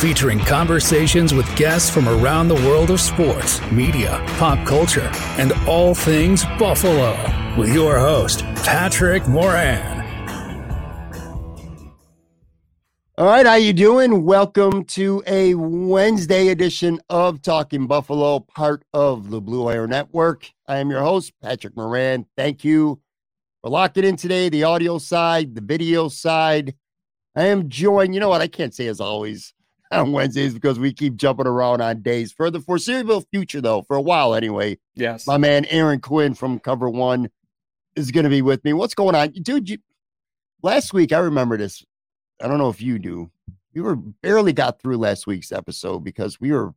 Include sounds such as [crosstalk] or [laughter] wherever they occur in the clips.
featuring conversations with guests from around the world of sports, media, pop culture, and all things Buffalo. With your host, Patrick Moran. All right, how you doing? Welcome to a Wednesday edition of Talking Buffalo, part of the Blue Wire Network. I am your host, Patrick Moran. Thank you for locking in today, the audio side, the video side. I am joined, you know what, I can't say as always [laughs] on Wednesdays because we keep jumping around on days. For the foreseeable future, though, for a while anyway, Yes. my man Aaron Quinn from Cover One is going to be with me. What's going on, dude? You, last week, I remember this. I don't know if you do. We were barely got through last week's episode because we were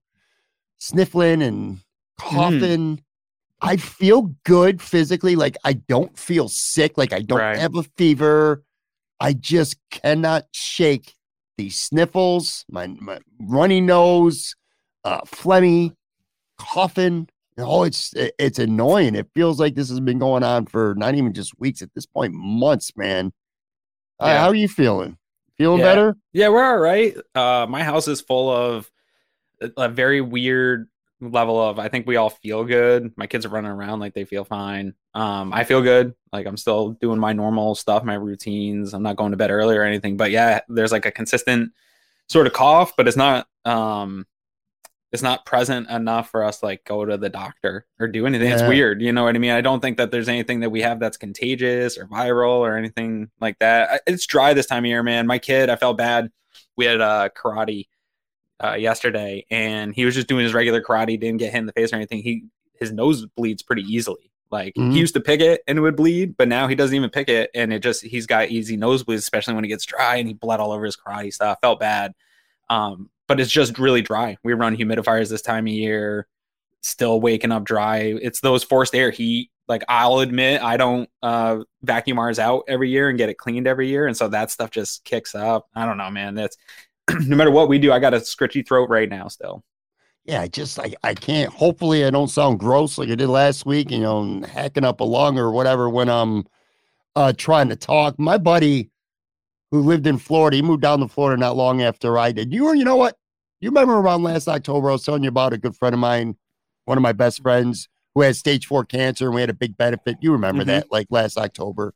sniffling and mm-hmm. coughing. I feel good physically. Like I don't feel sick. Like I don't Right. have a fever. I just cannot shake the sniffles, my, my runny nose, uh, phlegmy, coughing. Oh, it's it's annoying. It feels like this has been going on for not even just weeks at this point, months, man. Uh, how are you feeling? Feeling Yeah. better? Yeah, we're all right. Uh, my house is full of a very weird level of. I think we all feel good. My kids are running around like they feel fine. Um, I feel good. Like I'm still doing my normal stuff, my routines. I'm not going to bed early or anything. But yeah, there's like a consistent sort of cough, but it's not. Um, it's not present enough for us to like go to the doctor or do anything. It's weird. You know what I mean? I don't think that there's anything that we have that's contagious or viral or anything like that. It's dry this time of year, man. My kid, I felt bad. We had uh, karate uh, yesterday, and he was just doing his regular karate. Didn't get hit in the face or anything. He his nose bleeds pretty easily. Like Mhm. he used to pick it and it would bleed, but now he doesn't even pick it, and it just he's got easy nosebleeds, especially when it gets dry, and he bled all over his karate stuff. Felt bad. Um, but it's just really dry. We run humidifiers this time of year, still waking up dry. It's those forced air heat. Like I'll admit, I don't uh, vacuum ours out every year and get it cleaned every year, and so that stuff just kicks up. I don't know, man. That's [clears throat] no matter what we do, I got a scritchy throat right now. Still, Yeah, I just I, I can't. Hopefully, I don't sound gross like I did last week. You know, hacking up a lung or whatever when I'm uh, trying to talk. My buddy who lived in Florida, he moved down to Florida not long after I did. You were, you know what? You remember around last October, I was telling you about a good friend of mine, one of my best friends who had stage four cancer, and we had a big benefit. You remember Mhm. that, like last October.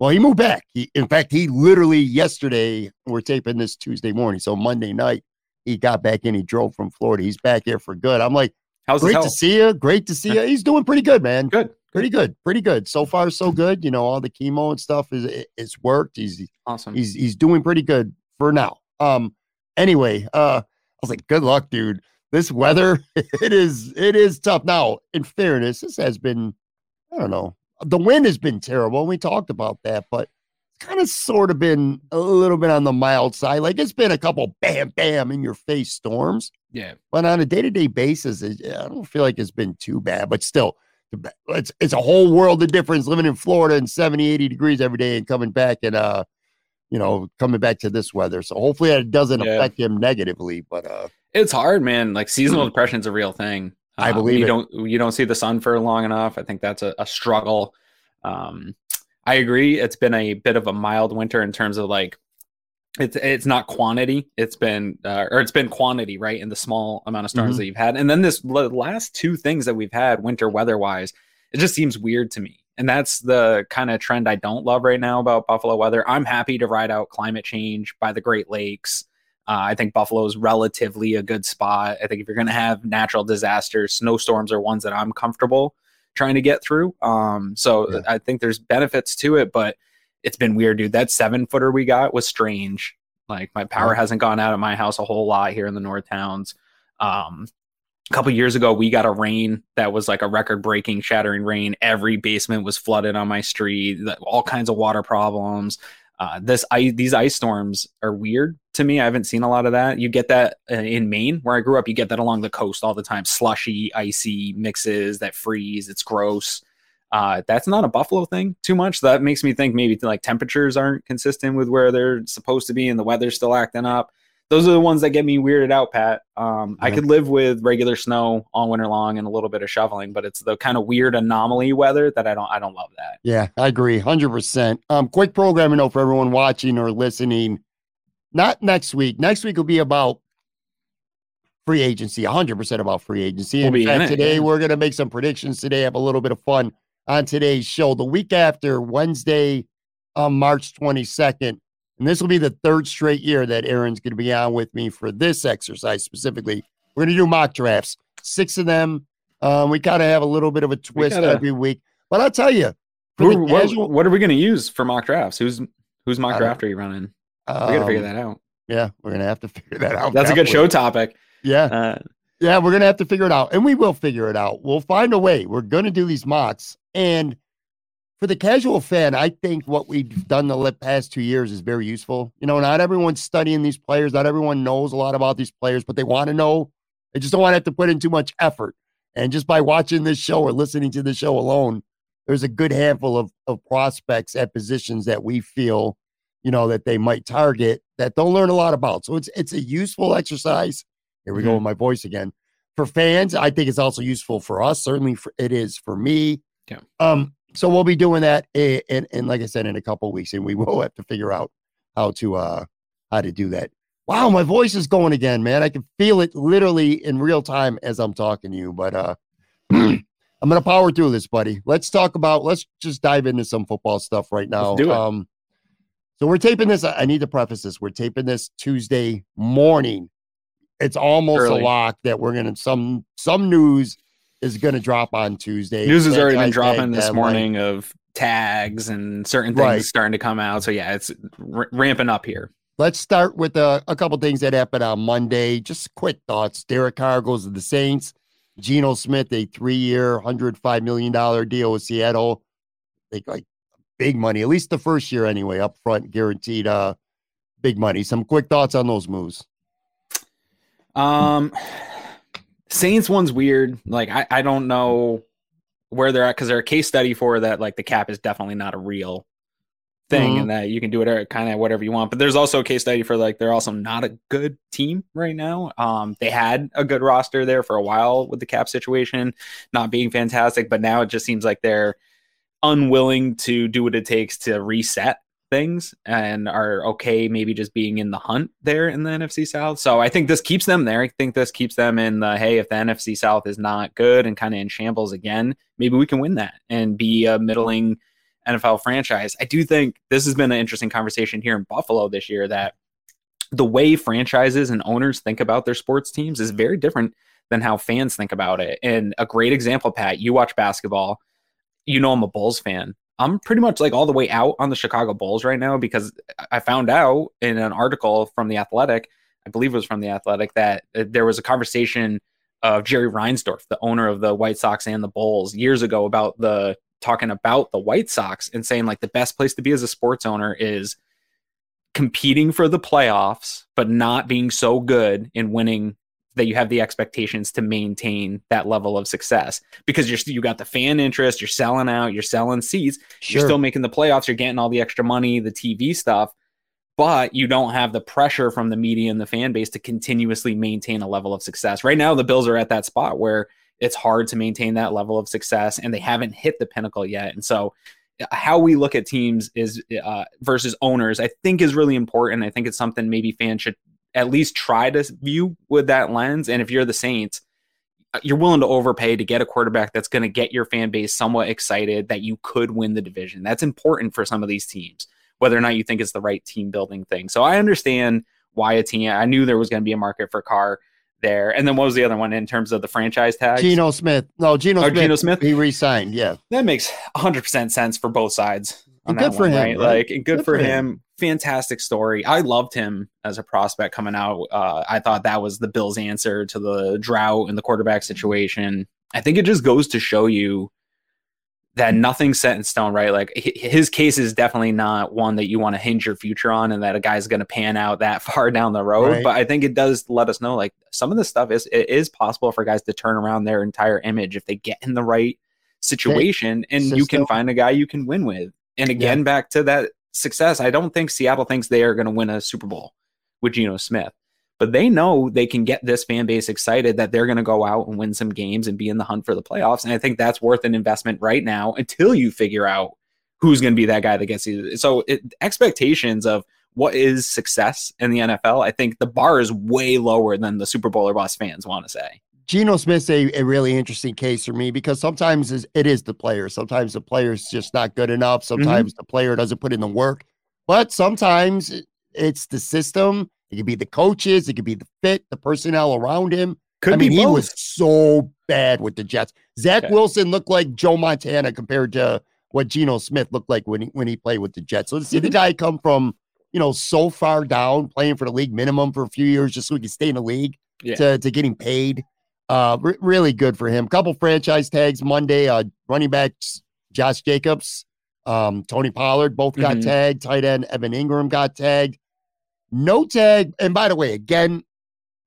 Well, he moved back. He, in fact, he literally yesterday, we're taping this Tuesday morning. So Monday night, he got back in. He drove from Florida. He's back here for good. I'm like, how's great to see you. Great to see you. He's doing pretty good, man. Good, Pretty good. Pretty good. So far, so good. You know, all the chemo and stuff is it's worked. He's awesome. he's he's doing pretty good for now. Um. Anyway, uh, I was like, good luck, dude. This weather, [laughs] it is it is tough. Now, in fairness, this has been, I don't know, the wind has been terrible. We talked about that, but kind of sort of been a little bit on the mild side. Like it's been a couple bam bam in your face storms, yeah, but on a day to day basis, it, I don't feel like it's been too bad. But still, it's it's a whole world of difference living in Florida and 70, 80 degrees every day and coming back and uh you know, coming back to this weather. So hopefully it doesn't Yeah. affect him negatively. But uh it's hard, man. Like [clears throat] seasonal depression is a real thing. I Uh, believe you it. don't you don't see the sun for long enough. I think that's a, a struggle. Um, I agree. It's been a bit of a mild winter in terms of like it's it's not quantity. It's been uh, or it's been quantity, right? In the small amount of storms Mhm. that you've had, and then this l- last two things that we've had winter weather wise, it just seems weird to me. And that's the kind of trend I don't love right now about Buffalo weather. I'm happy to ride out climate change by the Great Lakes. Uh, I think Buffalo is relatively a good spot. I think if you're going to have natural disasters, snowstorms are ones that I'm comfortable trying to get through. Um, so Yeah. I think there's benefits to it, but it's been weird, dude. That seven footer we got was strange. Like my power Yeah. hasn't gone out at my house a whole lot here in the North Towns. Um, a couple years ago, we got a rain that was like a record breaking, shattering rain. Every basement was flooded on my street, all kinds of water problems. Uh, this ice, these ice storms are weird to me. I haven't seen a lot of that. You get that uh, in Maine, where I grew up. You get that along the coast all the time. Slushy, icy mixes that freeze. It's gross. Uh, that's not a Buffalo thing too much. That makes me think maybe like temperatures aren't consistent with where they're supposed to be, and the weather's still acting up. Those are the ones that get me weirded out, Pat. Um, I could live with regular snow all winter long and a little bit of shoveling, but it's the kind of weird anomaly weather that I don't. I don't love that. Yeah, I agree, hundred percent. Um, quick programming note for everyone watching or listening. Not next week. Next week will be about free agency, hundred percent about free agency. We'll in be in fact, it, today yeah. we're gonna make some predictions. Today, have a little bit of fun on today's show. The week after Wednesday, um, March twenty second, and this will be the third straight year that Aaron's gonna be on with me for this exercise specifically. We're gonna do mock drafts, six of them. Um, we kind of have a little bit of a twist gotta- every week, but I'll tell you. Who, what, casual- what are we going to use for mock drafts? Who's who's mock draft are you running? We got to figure Um, that out. Yeah, we're gonna have to [laughs] figure that out. That's a good show topic. Yeah, Uh, yeah, we're gonna have to figure it out, and we will figure it out. We'll find a way. We're gonna do these mocks, and for the casual fan, I think what we've done the past two years is very useful. You know, not everyone's studying these players. Not everyone knows a lot about these players, but they want to know. They just don't want to have to put in too much effort. And just by watching this show or listening to the show alone, there's a good handful of, of prospects at positions that we feel, you know, that they might target that don't learn a lot about. So it's it's a useful exercise. Here we go Mhm. with my voice again. For fans, I think it's also useful for us. Certainly, for, it is for me. Yeah. Um. So we'll be doing that, in, in, in like I said, in a couple weeks, and we [laughs] will have to figure out how to uh how to do that. Wow, my voice is going again, man. I can feel it literally in real time as I'm talking to you. But uh, [clears throat] I'm gonna power through this, buddy. Let's talk about. Let's just dive into some football stuff right now. Let's do it. Um, so we're taping this. I need to preface this. We're taping this Tuesday morning. It's almost Early. a lock that we're gonna some some news is gonna drop on Tuesday. News has already been dropping this morning of tags and certain things Right. starting to come out. So yeah, it's r- ramping up here. Let's start with a, a couple things that happened on Monday. Just quick thoughts. Derek Carr goes to the Saints. Geno Smith, a three-year, $105 million deal with Seattle. They like big money, at least the first year anyway, up front, guaranteed uh big money. Some quick thoughts on those moves. Um, Saints one's weird. Like I, I don't know where they're at because they're a case study for that. Like the cap is definitely not a real thing, Mhm. and that you can do it kind of whatever you want. But there's also a case study for like they're also not a good team right now. Um, they had a good roster there for a while with the cap situation not being fantastic, but now it just seems like they're unwilling to do what it takes to reset things and are okay maybe just being in the hunt there in the NFC South. So I think this keeps them there. I think this keeps them in the hey, if the NFC South is not good and kind of in shambles again, maybe we can win that and be a middling NFL franchise. I do think this has been an interesting conversation here in Buffalo this year that the way franchises and owners think about their sports teams is very different than how fans think about it. And a great example, Pat, you watch basketball, you know I'm a Bulls fan. I'm pretty much like all the way out on the Chicago Bulls right now because I found out in an article from The Athletic, I believe it was from The Athletic, that uh, there was a conversation of Jerry Reinsdorf, the owner of the White Sox and the Bulls, years ago about the talking about the White Sox and saying like the best place to be as a sports owner is competing for the playoffs, but not being so good in winning that you have the expectations to maintain that level of success because you're you got the fan interest, you're selling out, you're selling seats, you're still making the playoffs, you're getting all the extra money, the TV stuff, but you don't have the pressure from the media and the fan base to continuously maintain a level of success. Right now, the Bills are at that spot where it's hard to maintain that level of success and they haven't hit the pinnacle yet. And so how we look at teams is uh, versus owners. I think is really important. I think it's something maybe fans should at least try to view with that lens. And if you're the Saints, uh, you're willing to overpay to get a quarterback that's going to get your fan base somewhat excited that you could win the division. That's important for some of these teams, whether or not you think it's the right team building thing. So I understand why a team. I knew there was going to be a market for Carr there. And then what was the other one in terms of the franchise tag? Geno Smith. No, Geno oh, Smith. Geno Smith. He re-signed. Yeah, that makes 100 percent sense for both sides. Good for him. Right? Like, good, good for, him. him. Fantastic story. I loved him as a prospect coming out. Uh, I thought that was the Bills' answer to the drought and the quarterback situation. I think it just goes to show you that nothing's set in stone, right? Like his case is definitely not one that you want to hinge your future on and that a guy's going to pan out that [laughs] far down the road. Right. But I think it does let us know like some of this stuff is it is possible for guys to turn around their entire image if they get in the right situation and you can find a guy you can win with. And again, back to that success, I don't think Seattle thinks they are going to win a Super Bowl with Geno Smith. But they know they can get this fan base excited that they're going to go out and win some games and be in the hunt for the playoffs. And I think that's worth an investment right now until you figure out who's going to be that guy that gets you. So it, expectations of what is success in the NFL, I think the bar is way lower than the Super Bowl or bust fans want to say. Geno Smith's a, a really interesting case for me because sometimes it is the player. Sometimes the player's just not good enough. Mm-hmm. Sometimes the player doesn't put in the work. But sometimes it's the system. It could be the coaches. It could be the fit, the personnel around him. Could I mean, be he was so bad with the Jets. Zach Okay. Wilson looked like Joe Montana compared to what Geno Smith looked like when he when he played with the Jets. So to see the mm-hmm. guy come from you know so far down, playing for the league minimum for a few years just so he can stay in the league, Yeah. to to getting paid, uh, re- really good for him. Couple franchise tags Monday. Uh, running backs Josh Jacobs, um, Tony Pollard both got Mhm. tagged. Tight end Evan Engram got tagged. No tag. And by the way, again,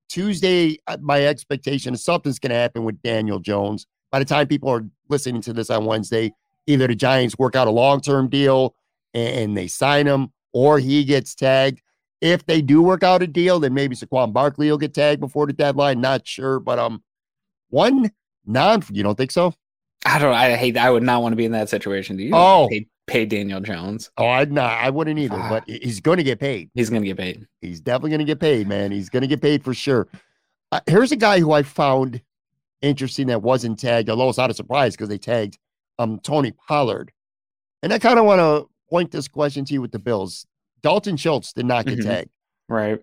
Tuesday, uh, my expectation is something's going to happen with Daniel Jones. By the time people are listening to this on Wednesday, either the Giants work out a long term deal and, and they sign him, or he gets tagged. If they do work out a deal, then maybe Saquon Barkley will get tagged before the deadline. Not sure, but um, one non. You don't think so? I don't. I hate. I would not want to be in that situation. Do you? Oh. pay, pay Daniel Jones. Oh, I'd not. I wouldn't either. Ah. But he's going to get paid. He's gonna get paid. He's definitely going to get paid, man. He's going to get paid for sure. Uh, here's a guy who I found interesting that wasn't tagged, although it's not a surprise because they tagged um Tony Pollard. And I kind of want to point this question to you with the Bills. Dalton Schultz did not get Mhm. tagged. Right.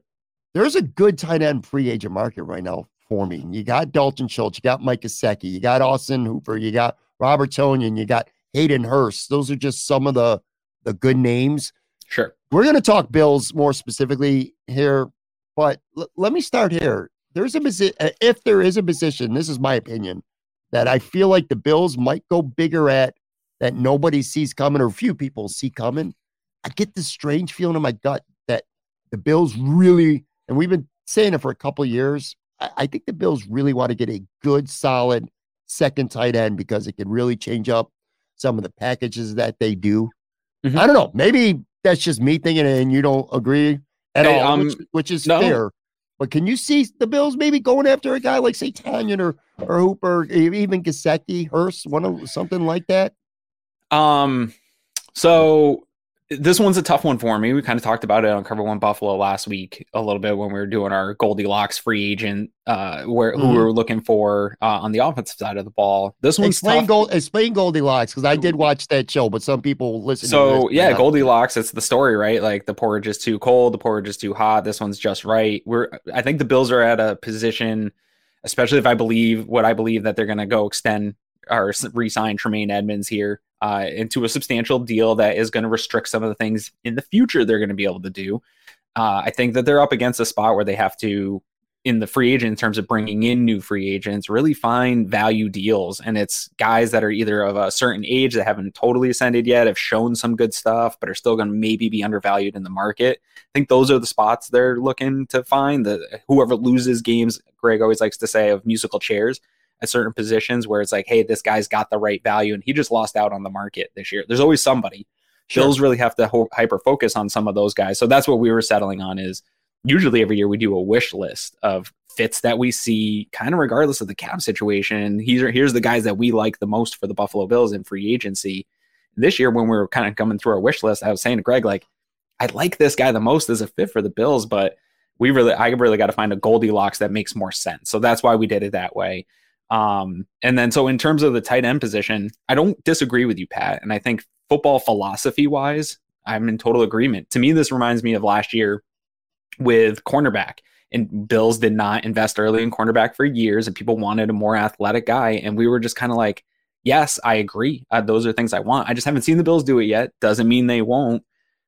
There's a good tight end free agent market right now for me. You got Dalton Schultz, you got Mike Gesicki, you got Austin Hooper, you got Robert Tonyan, you got Hayden Hurst. Those are just some of the the good names. Sure. We're going to talk Bills more specifically here, but l- let me start here. There's a uh, if there is a position, this is my opinion, that I feel like the Bills might go bigger at that nobody sees coming or few people see coming. I get this strange feeling in my gut that the Bills really, and we've been saying it for a couple of years. I, I think the Bills really want to get a good, solid second tight end because it can really change up some of the packages that they do. Mhm. I don't know. Maybe that's just me thinking and you don't agree at Hey, all, um, which, which is no. fair. But can you see the Bills maybe going after a guy like say Tonyan or or Hooper, even Gesicki, Hurst, one of something like that? Um, so this one's a tough one for me. We kind of talked about it on Cover One Buffalo last week a little bit when we were doing our Goldilocks free agent, uh, where who Mhm. we were looking for uh, on the offensive side of the ball. This one's Explain tough. Gold, explain Goldilocks because I did watch that show, but some people listen. to So yeah. Goldilocks. It's the story, right? Like the porridge is too cold, the porridge is too hot. This one's just right. We're. I think the Bills are at a position, especially if I believe what I believe that they're going to go extend or re-sign Tremaine Edmunds here uh, into a substantial deal that is going to restrict some of the things in the future they're going to be able to do. Uh, I think that they're up against a spot where they have to, in the free agent, in terms of bringing in new free agents, really find value deals. And it's guys that are either of a certain age that haven't totally ascended yet, have shown some good stuff, but are still going to maybe be undervalued in the market. I think those are the spots they're looking to find. The whoever loses games, Greg always likes to say, of musical chairs at certain positions where it's like, hey, this guy's got the right value, and he just lost out on the market this year. There's always somebody. Sure. Bills really have to ho- hyper focus on some of those guys. So that's what we were settling on. Is usually every year we do a wish list of fits that we see, kind of regardless of the cap situation. Here's here's the guys that we like the most for the Buffalo Bills in free agency. This year, when we were kind of coming through our wish list, I was saying to Greg, like, I like this guy the most as a fit for the Bills, but we really, I really got to find a Goldilocks that makes more sense. So that's why we did it that way. Um, and then so in terms of the tight end position, I don't disagree with you, Pat. And I think football philosophy wise, I'm in total agreement. To me, this reminds me of last year with cornerback. And Bills did not invest early in cornerback for years, and people wanted a more athletic guy. And we were just kind of like, yes, I agree. Uh, those are things I want. I just haven't seen the Bills do it yet. Doesn't mean they won't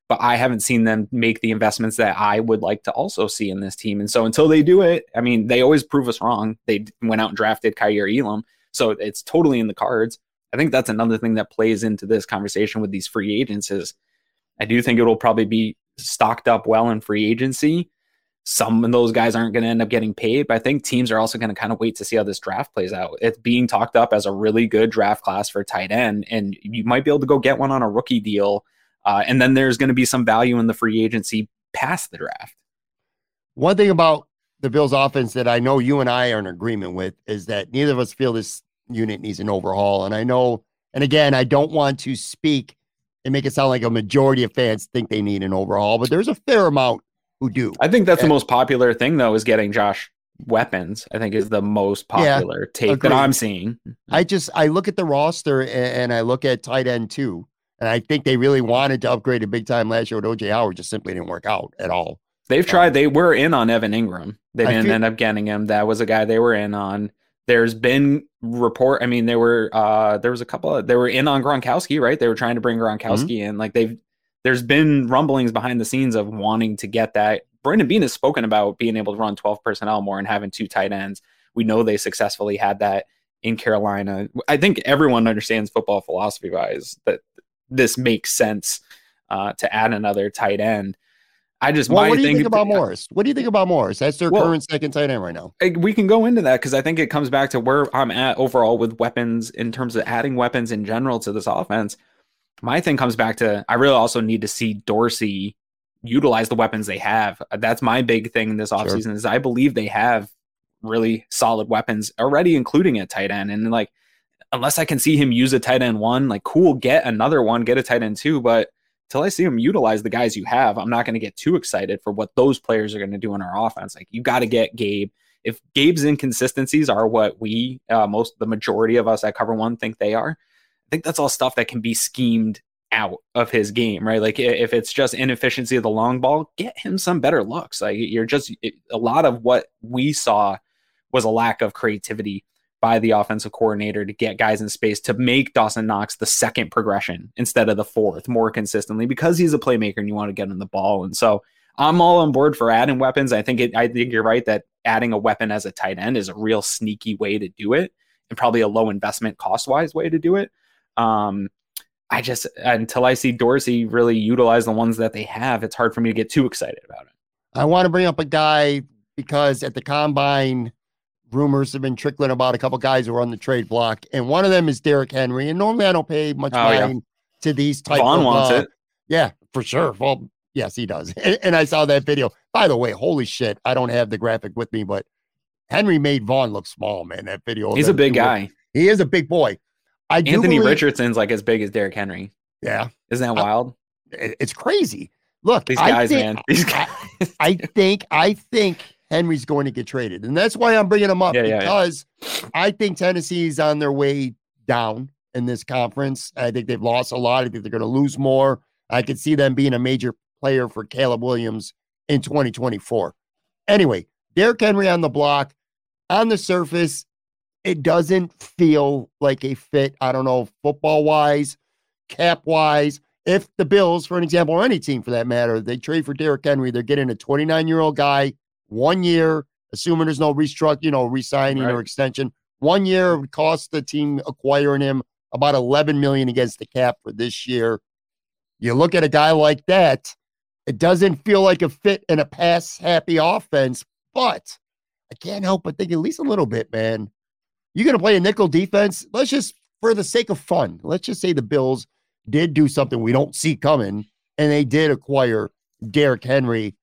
but I haven't seen them make the investments that I would like to also see in this team. And so until they do it, I mean, they always prove us wrong. They went out and drafted Kaiir Elam. So it's totally in the cards. I think that's another thing that plays into this conversation with these free agents is I do think it'll probably be stocked up well in free agency. Some of those guys aren't going to end up getting paid, but I think teams are also going to kind of wait to see how this draft plays out. It's being talked up as a really good draft class for tight end, and you might be able to go get one on a rookie deal uh, and then there's going to be some value in the free agency past the draft. One thing about the Bills offense that I know you and I are in agreement with is that neither of us feel this unit needs an overhaul. And I know, and again, I don't want to speak and make it sound like a majority of fans think they need an overhaul, but there's a fair amount who do. I think that's and, the most popular thing, though, is getting Josh weapons. I think is the most popular yeah, take agreed. that I'm seeing. I just I look at the roster and, and I look at tight end too, and I think they really wanted to upgrade a big time last year with OJ Howard, just simply didn't work out at all. They've um, tried. They were in on Evan Engram. They didn't feel, end up getting him. That was a guy they were in on. There's been report. I mean, they were. uh There was a couple. Of, they were in on Gronkowski, right? They were trying to bring Gronkowski mm-hmm. in. Like they've. There's been rumblings behind the scenes of wanting to get that. Brandon Beane has spoken about being able to run 12 personnel more and having two tight ends. We know they successfully had that in Carolina. I think everyone understands football philosophy wise that this makes sense uh, to add another tight end. I just well, what do you think about Morris? What do you think about Morris? That's their well, current second tight end right now. We can go into that because I think it comes back to where I'm at overall with weapons in terms of adding weapons in general to this offense. My thing comes back to I really also need to see Dorsey utilize the weapons they have. That's my big thing this offseason sure. is I believe they have really solid weapons already, including a tight end. And like unless I can see him use a tight end one, like cool, get another one, get a tight end two. But till I see him utilize the guys you have, I'm not going to get too excited for what those players are going to do in our offense. Like you got to get Gabe. If Gabe's inconsistencies are what we, uh, most the majority of us at Cover One think they are, I think that's all stuff that can be schemed out of his game, right? Like if it's just inefficiency of the long ball, get him some better looks. Like you're just it, a lot of what we saw was a lack of creativity by the offensive coordinator to get guys in space to make Dawson Knox the second progression instead of the fourth more consistently because he's a playmaker and you want to get him the ball. And so I'm all on board for adding weapons. I think it, I think you're right that adding a weapon as a tight end is a real sneaky way to do it and probably a low investment cost wise way to do it. Um, I just until I see Dorsey really utilize the ones that they have, it's hard for me to get too excited about it. I want to bring up a guy because at the combine rumors have been trickling about a couple guys who are on the trade block, and one of them is Derrick Henry. And normally I don't pay much oh, mind yeah. to these type Von of. wants uh, it. Yeah, for sure. Well, yes, he does. And, [laughs] and, I saw that video. By the way, holy shit! I don't have the graphic with me, but Henry made Von look small. Man, that video. He's a big guy. He is a big boy. I Anthony believe, Richardson's like as big as Derrick Henry. Yeah, isn't that wild? I, it's crazy. Look, these guys, think, man. These guys. I, I think. I think Henry's going to get traded. And that's why I'm bringing him up yeah, because yeah, yeah. I think Tennessee's on their way down in this conference. I think they've lost a lot. I think they're going to lose more. I could see them being a major player for Caleb Williams in 2024. Anyway, Derrick Henry on the block. On the surface, it doesn't feel like a fit. I don't know, football wise, cap wise. If the Bills, for an example, or any team for that matter, they trade for Derrick Henry, they're getting a 29 year old guy one year, assuming there's no restructure, you know, resigning right. or extension. One year would cost the team acquiring him about 11 million against the cap for this year. You look at a guy like that, it doesn't feel like a fit in a pass happy offense, but I can't help but think at least a little bit, man. You're going to play a nickel defense. Let's just, for the sake of fun, let's just say the Bills did do something we don't see coming, and they did acquire Derrick Henry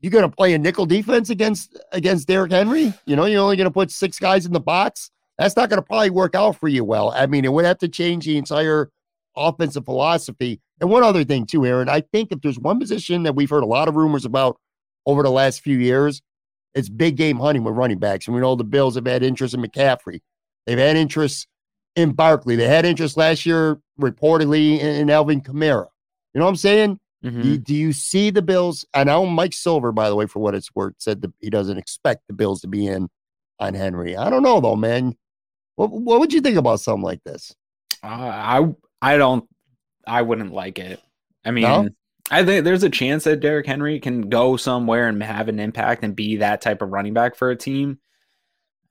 you going to play a nickel defense against against Derrick Henry? You know, you're only going to put six guys in the box. That's not going to probably work out for you well. I mean, it would have to change the entire offensive philosophy. And one other thing, too, Aaron, I think if there's one position that we've heard a lot of rumors about over the last few years, it's big game hunting with running backs. And we know the Bills have had interest in McCaffrey. They've had interest in Barkley. They had interest last year, reportedly, in, in Alvin Kamara. You know what I'm saying? Mm-hmm. Do, do, you see the Bills? I know Mike Silver, by the way, for what it's worth, said that he doesn't expect the Bills to be in on Henry. I don't know though, man. What what would you think about something like this? Uh, I I don't. I wouldn't like it. I mean, no? I think there's a chance that Derrick Henry can go somewhere and have an impact and be that type of running back for a team.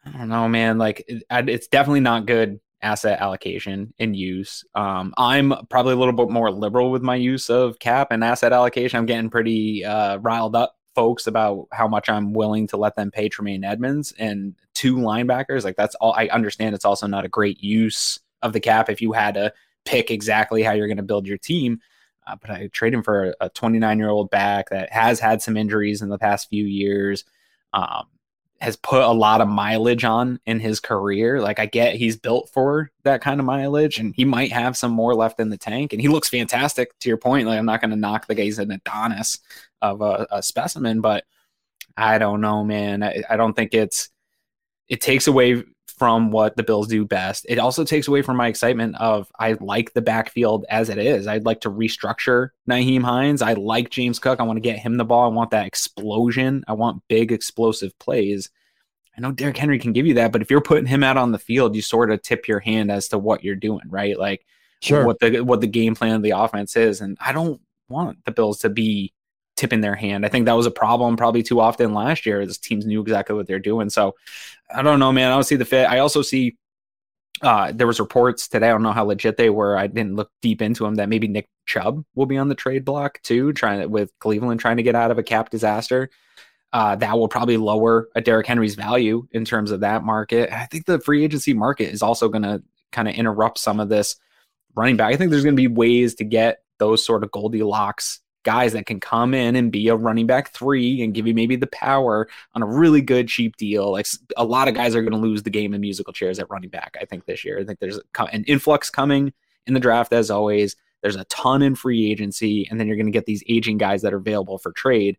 I don't know, man. Like it, it's definitely not good asset allocation and use. Um, I'm probably a little bit more liberal with my use of cap and asset allocation. I'm getting pretty uh, riled up, folks, about how much I'm willing to let them pay Tremaine Edmunds and two linebackers. Like that's all. I understand it's also not a great use of the cap if you had to pick exactly how you're going to build your team. Uh, but I trade him for a 29 year old back that has had some injuries in the past few years. Um, has put a lot of mileage on in his career. Like I get he's built for that kind of mileage and he might have some more left in the tank and he looks fantastic to your point. Like I'm not going to knock the guy's an Adonis of a, a, specimen, but I don't know, man. I, I don't think it's, it takes away from what the Bills do best. It also takes away from my excitement of I like the backfield as it is. I'd like to restructure Nyheim Hines. I like James Cook. I want to get him the ball. I want that explosion. I want big explosive plays. I know Derrick Henry can give you that, but if you're putting him out on the field, you sort of tip your hand as to what you're doing, right? Like sure. what the what the game plan of the offense is. And I don't want the Bills to be tipping their hand. I think that was a problem probably too often last year. This teams knew exactly what they're doing. So I don't know, man. I don't see the fit. I also see uh, there was reports today. I don't know how legit they were. I didn't look deep into them. That maybe Nick Chubb will be on the trade block too, trying to, with Cleveland trying to get out of a cap disaster. Uh, that will probably lower a Derrick Henry's value in terms of that market. I think the free agency market is also going to kind of interrupt some of this running back. I think there's going to be ways to get those sort of Goldilocks guys that can come in and be a running back three and give you maybe the power on a really good cheap deal. Like a lot of guys are going to lose the game in musical chairs at running back. I think this year. I think there's an influx coming in the draft as always. There's a ton in free agency, and then you're going to get these aging guys that are available for trade.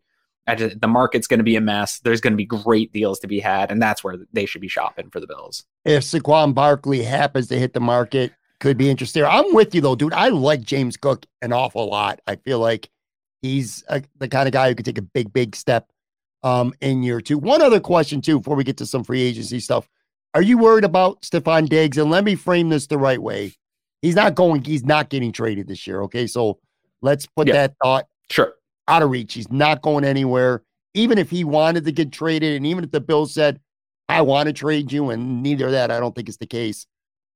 Just, the market's going to be a mess. There's going to be great deals to be had, and that's where they should be shopping for the Bills. If Saquon Barkley happens to hit the market, could be interesting. I'm with you though, dude. I like James Cook an awful lot. I feel like He's a, the kind of guy who could take a big, big step um, in year two. One other question, too, before we get to some free agency stuff. Are you worried about Stefon Diggs? And let me frame this the right way. He's not going, he's not getting traded this year. Okay. So let's put yeah. that thought sure out of reach. He's not going anywhere. Even if he wanted to get traded, and even if the Bills said, I want to trade you, and neither of that, I don't think is the case.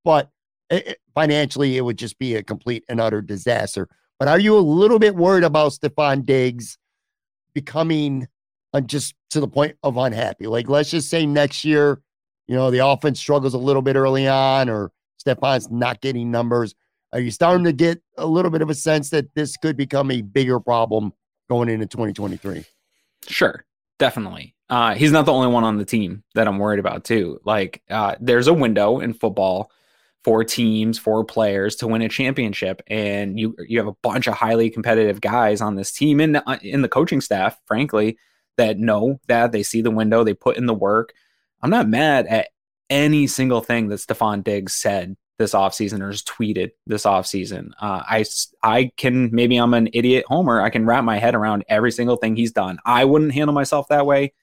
But it, it, financially, it would just be a complete and utter disaster. But are you a little bit worried about Stefon Diggs becoming just to the point of unhappy? Like, let's just say next year, you know, the offense struggles a little bit early on, or Stefon's not getting numbers. Are you starting to get a little bit of a sense that this could become a bigger problem going into 2023? Sure, definitely. Uh, he's not the only one on the team that I'm worried about, too. Like, uh, there's a window in football for teams, four players to win a championship, and you you have a bunch of highly competitive guys on this team and uh, in the coaching staff, frankly, that know that they see the window, they put in the work. I'm not mad at any single thing that Stefon Diggs said this offseason or has tweeted this offseason. Uh, I, I can, maybe I'm an idiot homer. I can wrap my head around every single thing he's done. I wouldn't handle myself that way,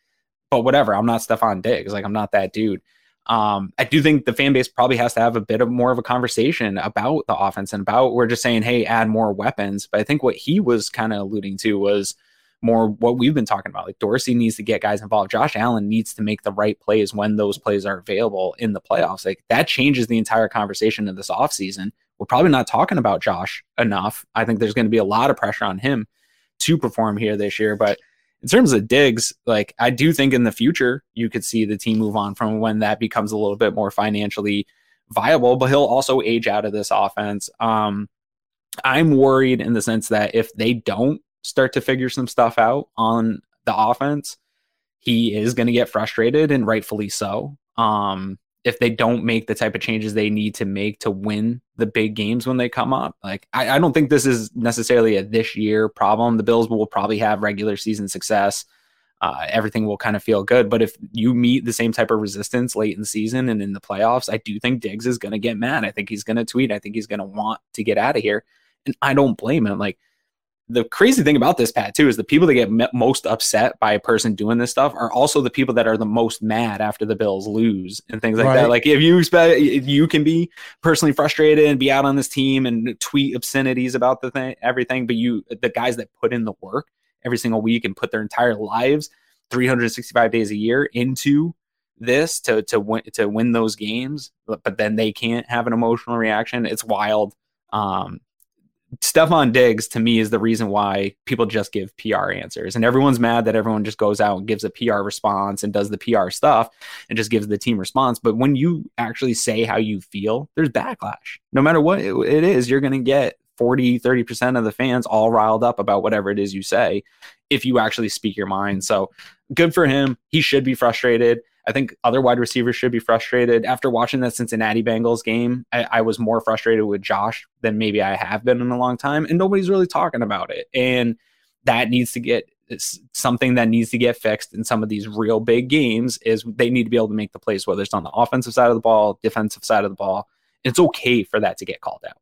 but whatever. I'm not Stefon Diggs. Like, I'm not that dude. Um, I do think the fan base probably has to have a bit of more of a conversation about the offense and about we're just saying, hey, add more weapons. But I think what he was kind of alluding to was more what we've been talking about. Like Dorsey needs to get guys involved. Josh Allen needs to make the right plays when those plays are available in the playoffs. Like that changes the entire conversation of this offseason. We're probably not talking about Josh enough. I think there's going to be a lot of pressure on him to perform here this year. But in terms of Diggs, like I do think in the future you could see the team move on from when that becomes a little bit more financially viable, but he'll also age out of this offense. Um, I'm worried in the sense that if they don't start to figure some stuff out on the offense, he is going to get frustrated and rightfully so. Um, if they don't make the type of changes they need to make to win the big games when they come up. Like I, I don't think this is necessarily a this year problem. The Bills will probably have regular season success. Uh, everything will kind of feel good. But if you meet the same type of resistance late in the season and in the playoffs, I do think Diggs is going to get mad. I think he's going to tweet. I think he's going to want to get out of here. And I don't blame him. Like the crazy thing about this, Pat, too, is the people that get most upset by a person doing this stuff are also the people that are the most mad after the Bills lose and things like right. that. Like if you expect, you can be personally frustrated and be out on this team and tweet obscenities about the thing, everything, but you, the guys that put in the work every single week and put their entire lives, 365 days a year into this to to win to win those games, but, but then they can't have an emotional reaction. It's wild. Um, Stefon Diggs to me is the reason why people just give PR answers. And everyone's mad that everyone just goes out and gives a PR response and does the PR stuff and just gives the team response. But when you actually say how you feel, there's backlash. No matter what it is, you're going to get 40, 30% of the fans all riled up about whatever it is you say if you actually speak your mind. So good for him. He should be frustrated. I think other wide receivers should be frustrated. After watching that Cincinnati Bengals game, I, I, was more frustrated with Josh than maybe I have been in a long time, and nobody's really talking about it. And that needs to get something that needs to get fixed in some of these real big games. Is they need to be able to make the plays, whether it's on the offensive side of the ball, defensive side of the ball. It's okay for that to get called out.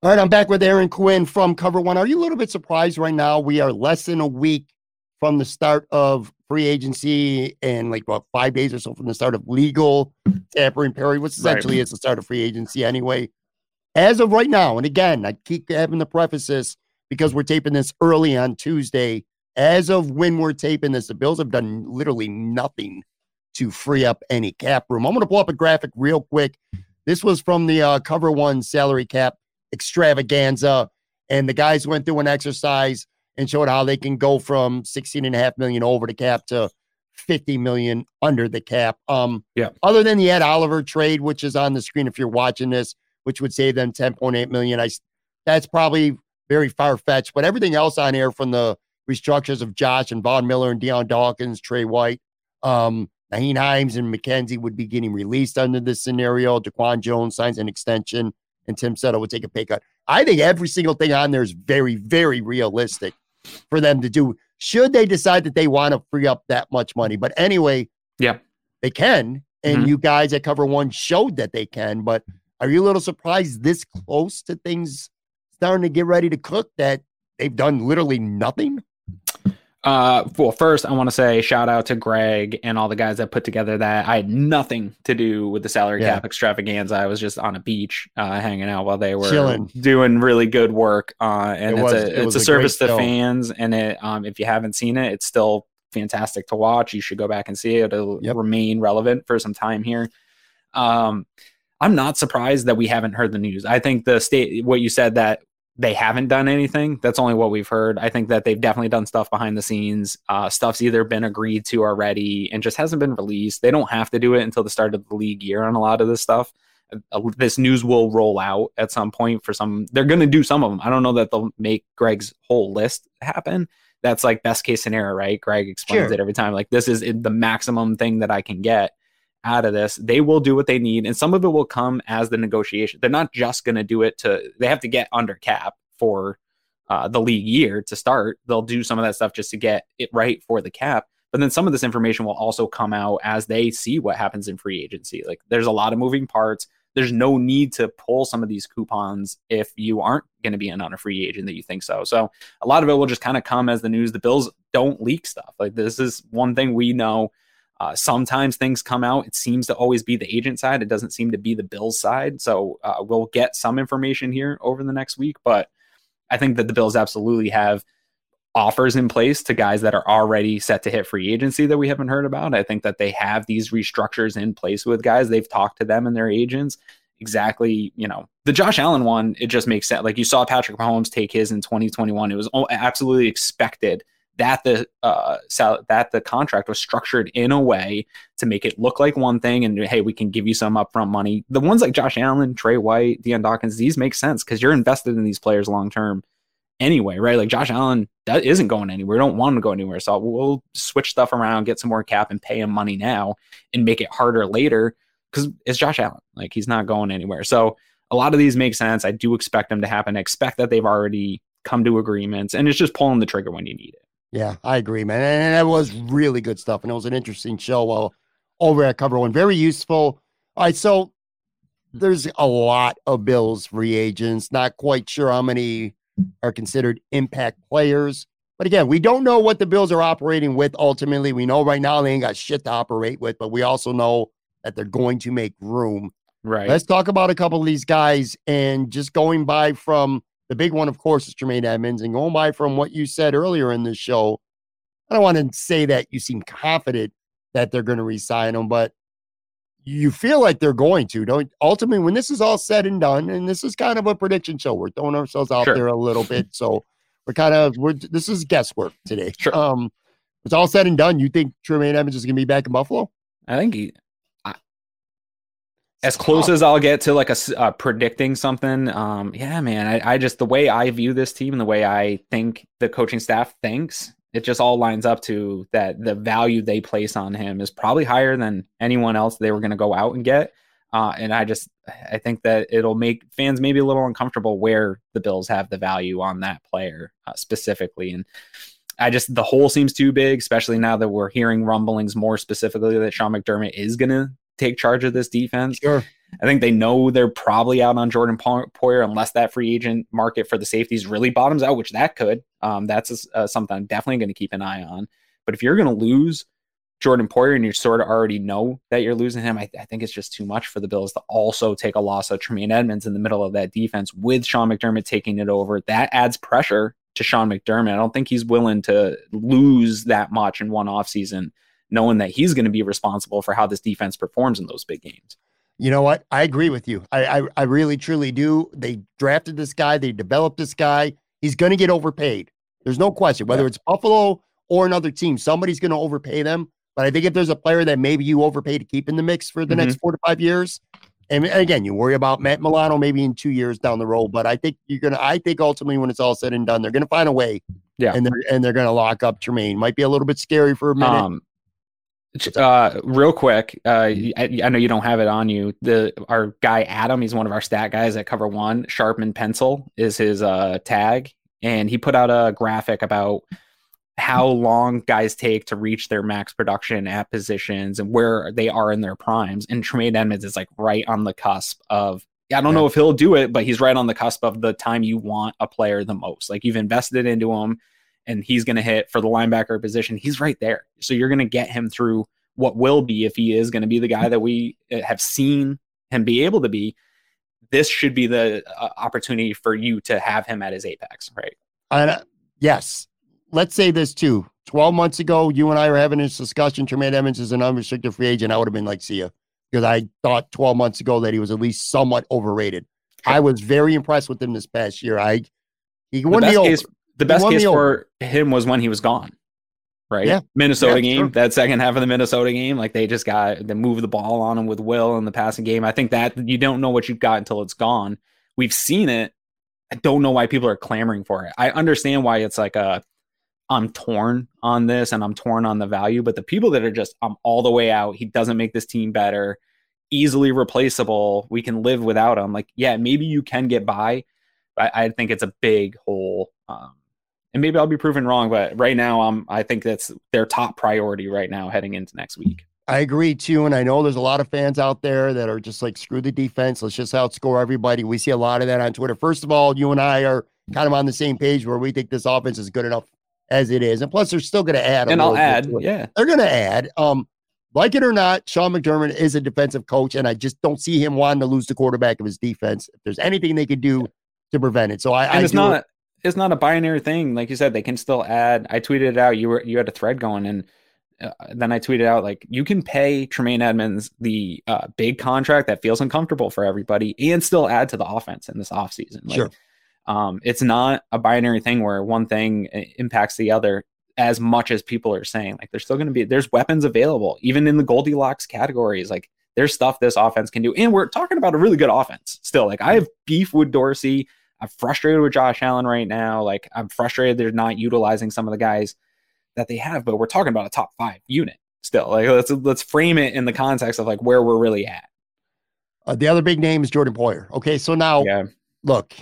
All right, I'm back with Aaron Quinn from Cover One. Are you a little bit surprised right now? We are less than a week from the start of free agency and like about five days or so from the start of legal tampering period, which essentially right. is the start of free agency anyway. As of right now, and again, I keep having the preface this because we're taping this early on Tuesday. As of when we're taping this, the Bills have done literally nothing to free up any cap room. I'm going to pull up a graphic real quick. This was from the uh, Cover One salary cap extravaganza. And the guys went through an exercise and showed how they can go from 16 and a half million over the cap to 50 million under the cap. Um, yeah. Other than the Ed Oliver trade, which is on the screen if you're watching this, which would save them 10.8 million. I that's probably very far fetched, but everything else on here from the restructures of Josh and Von Miller and Dion Dawkins, Trey White, um, Nyheim Hines and McKenzie would be getting released under this scenario. DaQuan Jones signs an extension and Tim Settle would take a pay cut. I think every single thing on there is very, very realistic for them to do. Should they decide that they want to free up that much money? But anyway, yeah, they can. And Mhm. you guys at Cover One showed that they can. But are you a little surprised this close to things starting to get ready to cook that they've done literally nothing? Uh, well, first I want to say shout out to Greg and all the guys that put together that. I had nothing to do with the salary Yeah. cap extravaganza. I was just on a beach, uh, hanging out while they were Chilling. doing really good work. Uh, and It it's was- a it it's a a service to fans. And it, um, if you haven't seen it, it's still fantastic to watch. You should go back and see it. It'll Yep. remain relevant for some time here. Um, I'm not surprised that we haven't heard the news. I think the state, what you said that they haven't done anything. That's only what we've heard. I think that they've definitely done stuff behind the scenes. Uh, stuff's either been agreed to already and just hasn't been released. They don't have to do it until the start of the league year on a lot of this stuff. Uh, this news will roll out at some point for some. They're going to do some of them. I don't know that they'll make Greg's whole list happen. That's like best case scenario, right? Greg explains Sure. it every time. Like this is the maximum thing that I can get out of this. They will do what they need, and some of it will come as the negotiation. They're not just going to do it to. They have to get under cap for uh, the league year to start. They'll do some of that stuff just to get it right for the cap. But then some of this information will also come out as they see what happens in free agency. Like there's a lot of moving parts. There's no need to pull some of these coupons if you aren't going to be in on a free agent that you think so. So a lot of it will just kind of come as the news. The Bills don't leak stuff. Like this is one thing we know. Uh, sometimes things come out. It seems to always be the agent side. It doesn't seem to be the Bills side. So uh, we'll get some information here over the next week. But I think that the Bills absolutely have offers in place to guys that are already set to hit free agency that we haven't heard about. I think that they have these restructures in place with guys. They've talked to them and their agents. Exactly, you know, the Josh Allen one, it just makes sense. Like you saw Patrick Mahomes take his in 2021. It was absolutely expected that the uh sal- that the contract was structured in a way to make it look like one thing and hey we can give you some upfront money. The ones like josh allen trey white Dion dawkins these make sense because you're invested in these players long term anyway right? Like josh allen that isn't going anywhere. We don't want him to go anywhere. So we'll switch stuff around get some more cap and pay him money now and make it harder later because it's josh allen. Like he's not going anywhere. So a lot of these make sense. I do expect them to happen. I expect that they've already come to agreements and it's just pulling the trigger when you need it Yeah, I agree, man. And that was really good stuff. And it was an interesting show while over at Cover One. Very useful. All right, so hmm. there's a lot of Bills free agents. Not quite sure how many are considered impact players. But again, we don't know what the Bills are operating with ultimately. We know right now they ain't got shit to operate with, but we also know that they're going to make room. right Let's talk about a couple of these guys and just going by from the big one, of course, is Tremaine Edmunds, and going by from what you said earlier in the show. I don't want to say that you seem confident that they're going to resign him, but you feel like they're going to. Don't ultimately when this is all said and done, and this is kind of a prediction show. We're throwing ourselves out Sure. there a little bit, so we're kind of we're this is guesswork today. Sure. Um, it's all said and done. You think Tremaine Edmunds is going to be back in Buffalo? I think he, I, as close as I'll get to like a uh, predicting something. Um, yeah, man. I, I just the way I view this team and the way I think the coaching staff thinks, it just all lines up to that the value they place on him is probably higher than anyone else they were going to go out and get. Uh, and I just I think that it'll make fans maybe a little uncomfortable where the Bills have the value on that player uh, specifically and. I just the hole seems too big, especially now that we're hearing rumblings more specifically that Sean McDermott is going to take charge of this defense. Sure. I think they know they're probably out on Jordan Po- Poyer unless that free agent market for the safeties really bottoms out, which that could. Um, that's uh, something I'm definitely going to keep an eye on. But if you're going to lose Jordan Poyer and you sort of already know that you're losing him, I, I think it's just too much for the Bills to also take a loss of Tremaine Edmunds in the middle of that defense with Sean McDermott taking it over. That adds pressure to Sean McDermott. I don't think he's willing to lose that much in one offseason, knowing that he's going to be responsible for how this defense performs in those big games. You know what? I agree with you. I, I I really truly do. They drafted this guy. They developed this guy. He's going to get overpaid. There's no question. Whether Yeah. it's Buffalo or another team, somebody's going to overpay them. But I think if there's a player that maybe you overpay to keep in the mix for the Mhm. next four to five years, and again, you worry about Matt Milano maybe in two years down the road. But I think you're gonna. I think ultimately, when it's all said and done, they're gonna find a way. Yeah. and they're and they're gonna lock up Tremaine. Might be a little bit scary for a minute. Um, Uh, real quick, uh, I, I, know you don't have it on you. The our guy Adam, he's one of our stat guys at Cover One. Sharpen pencil is his uh, tag, and he put out a graphic about how long guys take to reach their max production at positions and where they are in their primes. And Tremaine Edmunds is like right on the cusp of. I don't yeah. know if he'll do it, but he's right on the cusp of the time you want a player the most. Like you've invested into him and he's going to hit for the linebacker position, he's right there. So you're going to get him through what will be if he is going to be the guy that we uh, have seen him be able to be. This should be the uh, opportunity for you to have him at his apex, right? Uh, yes. Let's say this too. 12 months ago, you and I were having this discussion. Tremaine Edmunds is an unrestricted free agent. I would have been like, see ya. Because I thought 12 months ago that he was at least somewhat overrated. I was very impressed with him this past year. I he won the, case, the best case for him was when he was gone. Right. Yeah. Minnesota yeah, game, sure. that second half of the Minnesota game, like they just got they moved the ball on him with Will in the passing game. I think that you don't know what you've got until it's gone. We've seen it. I don't know why people are clamoring for it. I understand why it's like a I'm torn on this and I'm torn on the value, but the people that are just I'm all the way out. He doesn't make this team better, easily replaceable. We can live without him. Like, yeah, maybe you can get by. I, I think it's a big hole. Um, and maybe I'll be proven wrong, but right now, I'm I think that's their top priority right now heading into next week. I agree too, and I know there's a lot of fans out there that are just like screw the defense. Let's just outscore everybody. We see a lot of that on Twitter. First of all, you and I are kind of on the same page where we think this offense is good enough as it is, and plus they're still going to add. and I'll add, yeah, they're going to add. Um, like it or not, Sean McDermott is a defensive coach, and I just don't see him wanting to lose the quarterback of his defense. If there's anything they could do to prevent it, so I, and I it's not it's not a binary thing. Like you said, they can still add. I tweeted it out. You were you had a thread going, and uh, then I tweeted out like you can pay Tremaine Edmunds the uh, big contract that feels uncomfortable for everybody, and still add to the offense in this offseason. Like, sure. Um, it's not a binary thing where one thing uh, impacts the other as much as people are saying. Like there's still going to be there's weapons available, even in the Goldilocks categories. Like there's stuff this offense can do, and we're talking about a really good offense still. Like I have beef with Dorsey. I'm frustrated with Josh Allen right now. Like I'm frustrated they're not utilizing some of the guys that they have, but we're talking about a top five unit still. Like let's let's frame it in the context of like where we're really at. Uh, the other big name is Jordan Poyer. Okay, so now yeah. look,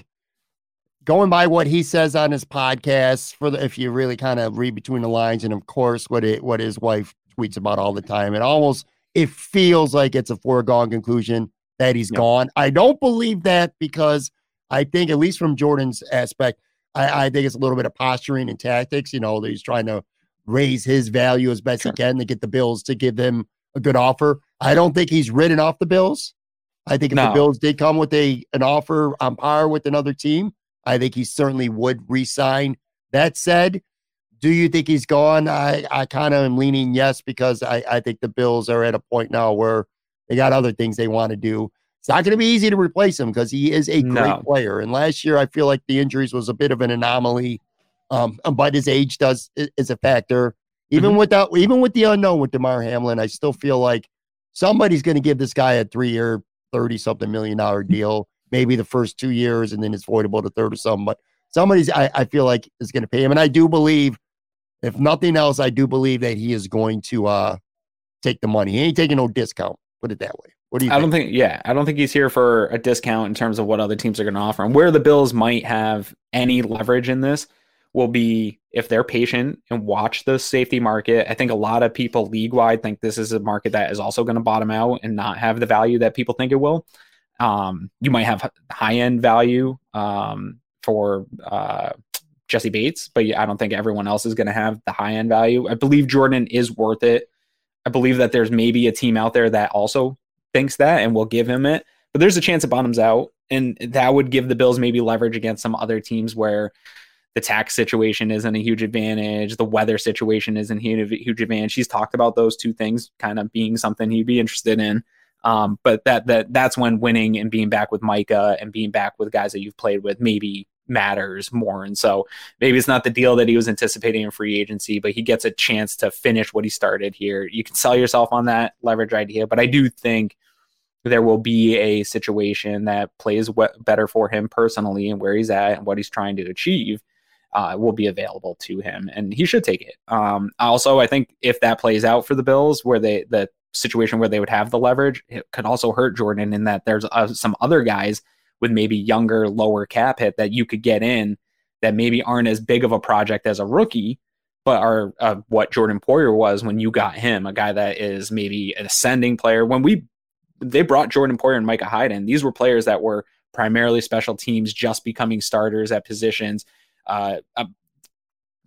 going by what he says on his podcast, for the if you really kind of read between the lines, and of course what it what his wife tweets about all the time, it almost it feels like it's a foregone conclusion that he's yep. gone. I don't believe that because I think, at least from Jordan's aspect, I, I think it's a little bit of posturing and tactics. You know, that he's trying to raise his value as best sure. he can to get the Bills to give him a good offer. I don't think he's ridden off the Bills. I think if no. the Bills did come with a an offer on par with another team, I think he certainly would resign. That said, do you think he's gone? I, I kind of am leaning yes because I, I think the Bills are at a point now where they got other things they want to do. It's not going to be easy to replace him because he is a great player. And last year, I feel like the injuries was a bit of an anomaly. Um, but his age does is a factor. Even mm-hmm. without, even with the unknown with Damar Hamlin, I still feel like somebody's going to give this guy a three-year, thirty something million dollar deal. Maybe the first two years, and then it's voidable to third or something. But somebody's, I, I feel like, is going to pay him, and I do believe, if nothing else, I do believe that he is going to uh take the money. He ain't taking no discount. Put it that way. What do you? I think? don't think. Yeah, I don't think he's here for a discount in terms of what other teams are going to offer. And where the Bills might have any leverage in this will be if they're patient and watch the safety market. I think a lot of people league wide think this is a market that is also going to bottom out and not have the value that people think it will. Um, you might have high end value um, for uh, Jessie Bates, but I don't think everyone else is going to have the high end value. I believe Jordan is worth it. I believe that there's maybe a team out there that also thinks that and we'll give him it. But there's a chance it bottoms out, and that would give the Bills maybe leverage against some other teams where the tax situation isn't a huge advantage, the weather situation isn't a huge advantage. He's talked about those two things kind of being something he'd be interested in. Um, but that that that's when winning and being back with Micah and being back with guys that you've played with maybe matters more. And so maybe it's not the deal that he was anticipating in free agency, but he gets a chance to finish what he started here. You can sell yourself on that leverage idea, but I do think there will be a situation that plays better for him personally and where he's at and what he's trying to achieve. uh, will be available to him, and he should take it. Um, also, I think if that plays out for the Bills, where they the situation where they would have the leverage, it could also hurt Jordan in that there's uh, some other guys with maybe younger, lower cap hit that you could get in that maybe aren't as big of a project as a rookie, but are uh, what Jordan Poyer was when you got him, a guy that is maybe an ascending player. When we they brought Jordan Poyer and Micah Hyde in, these were players that were primarily special teams, just becoming starters at positions. Uh, uh,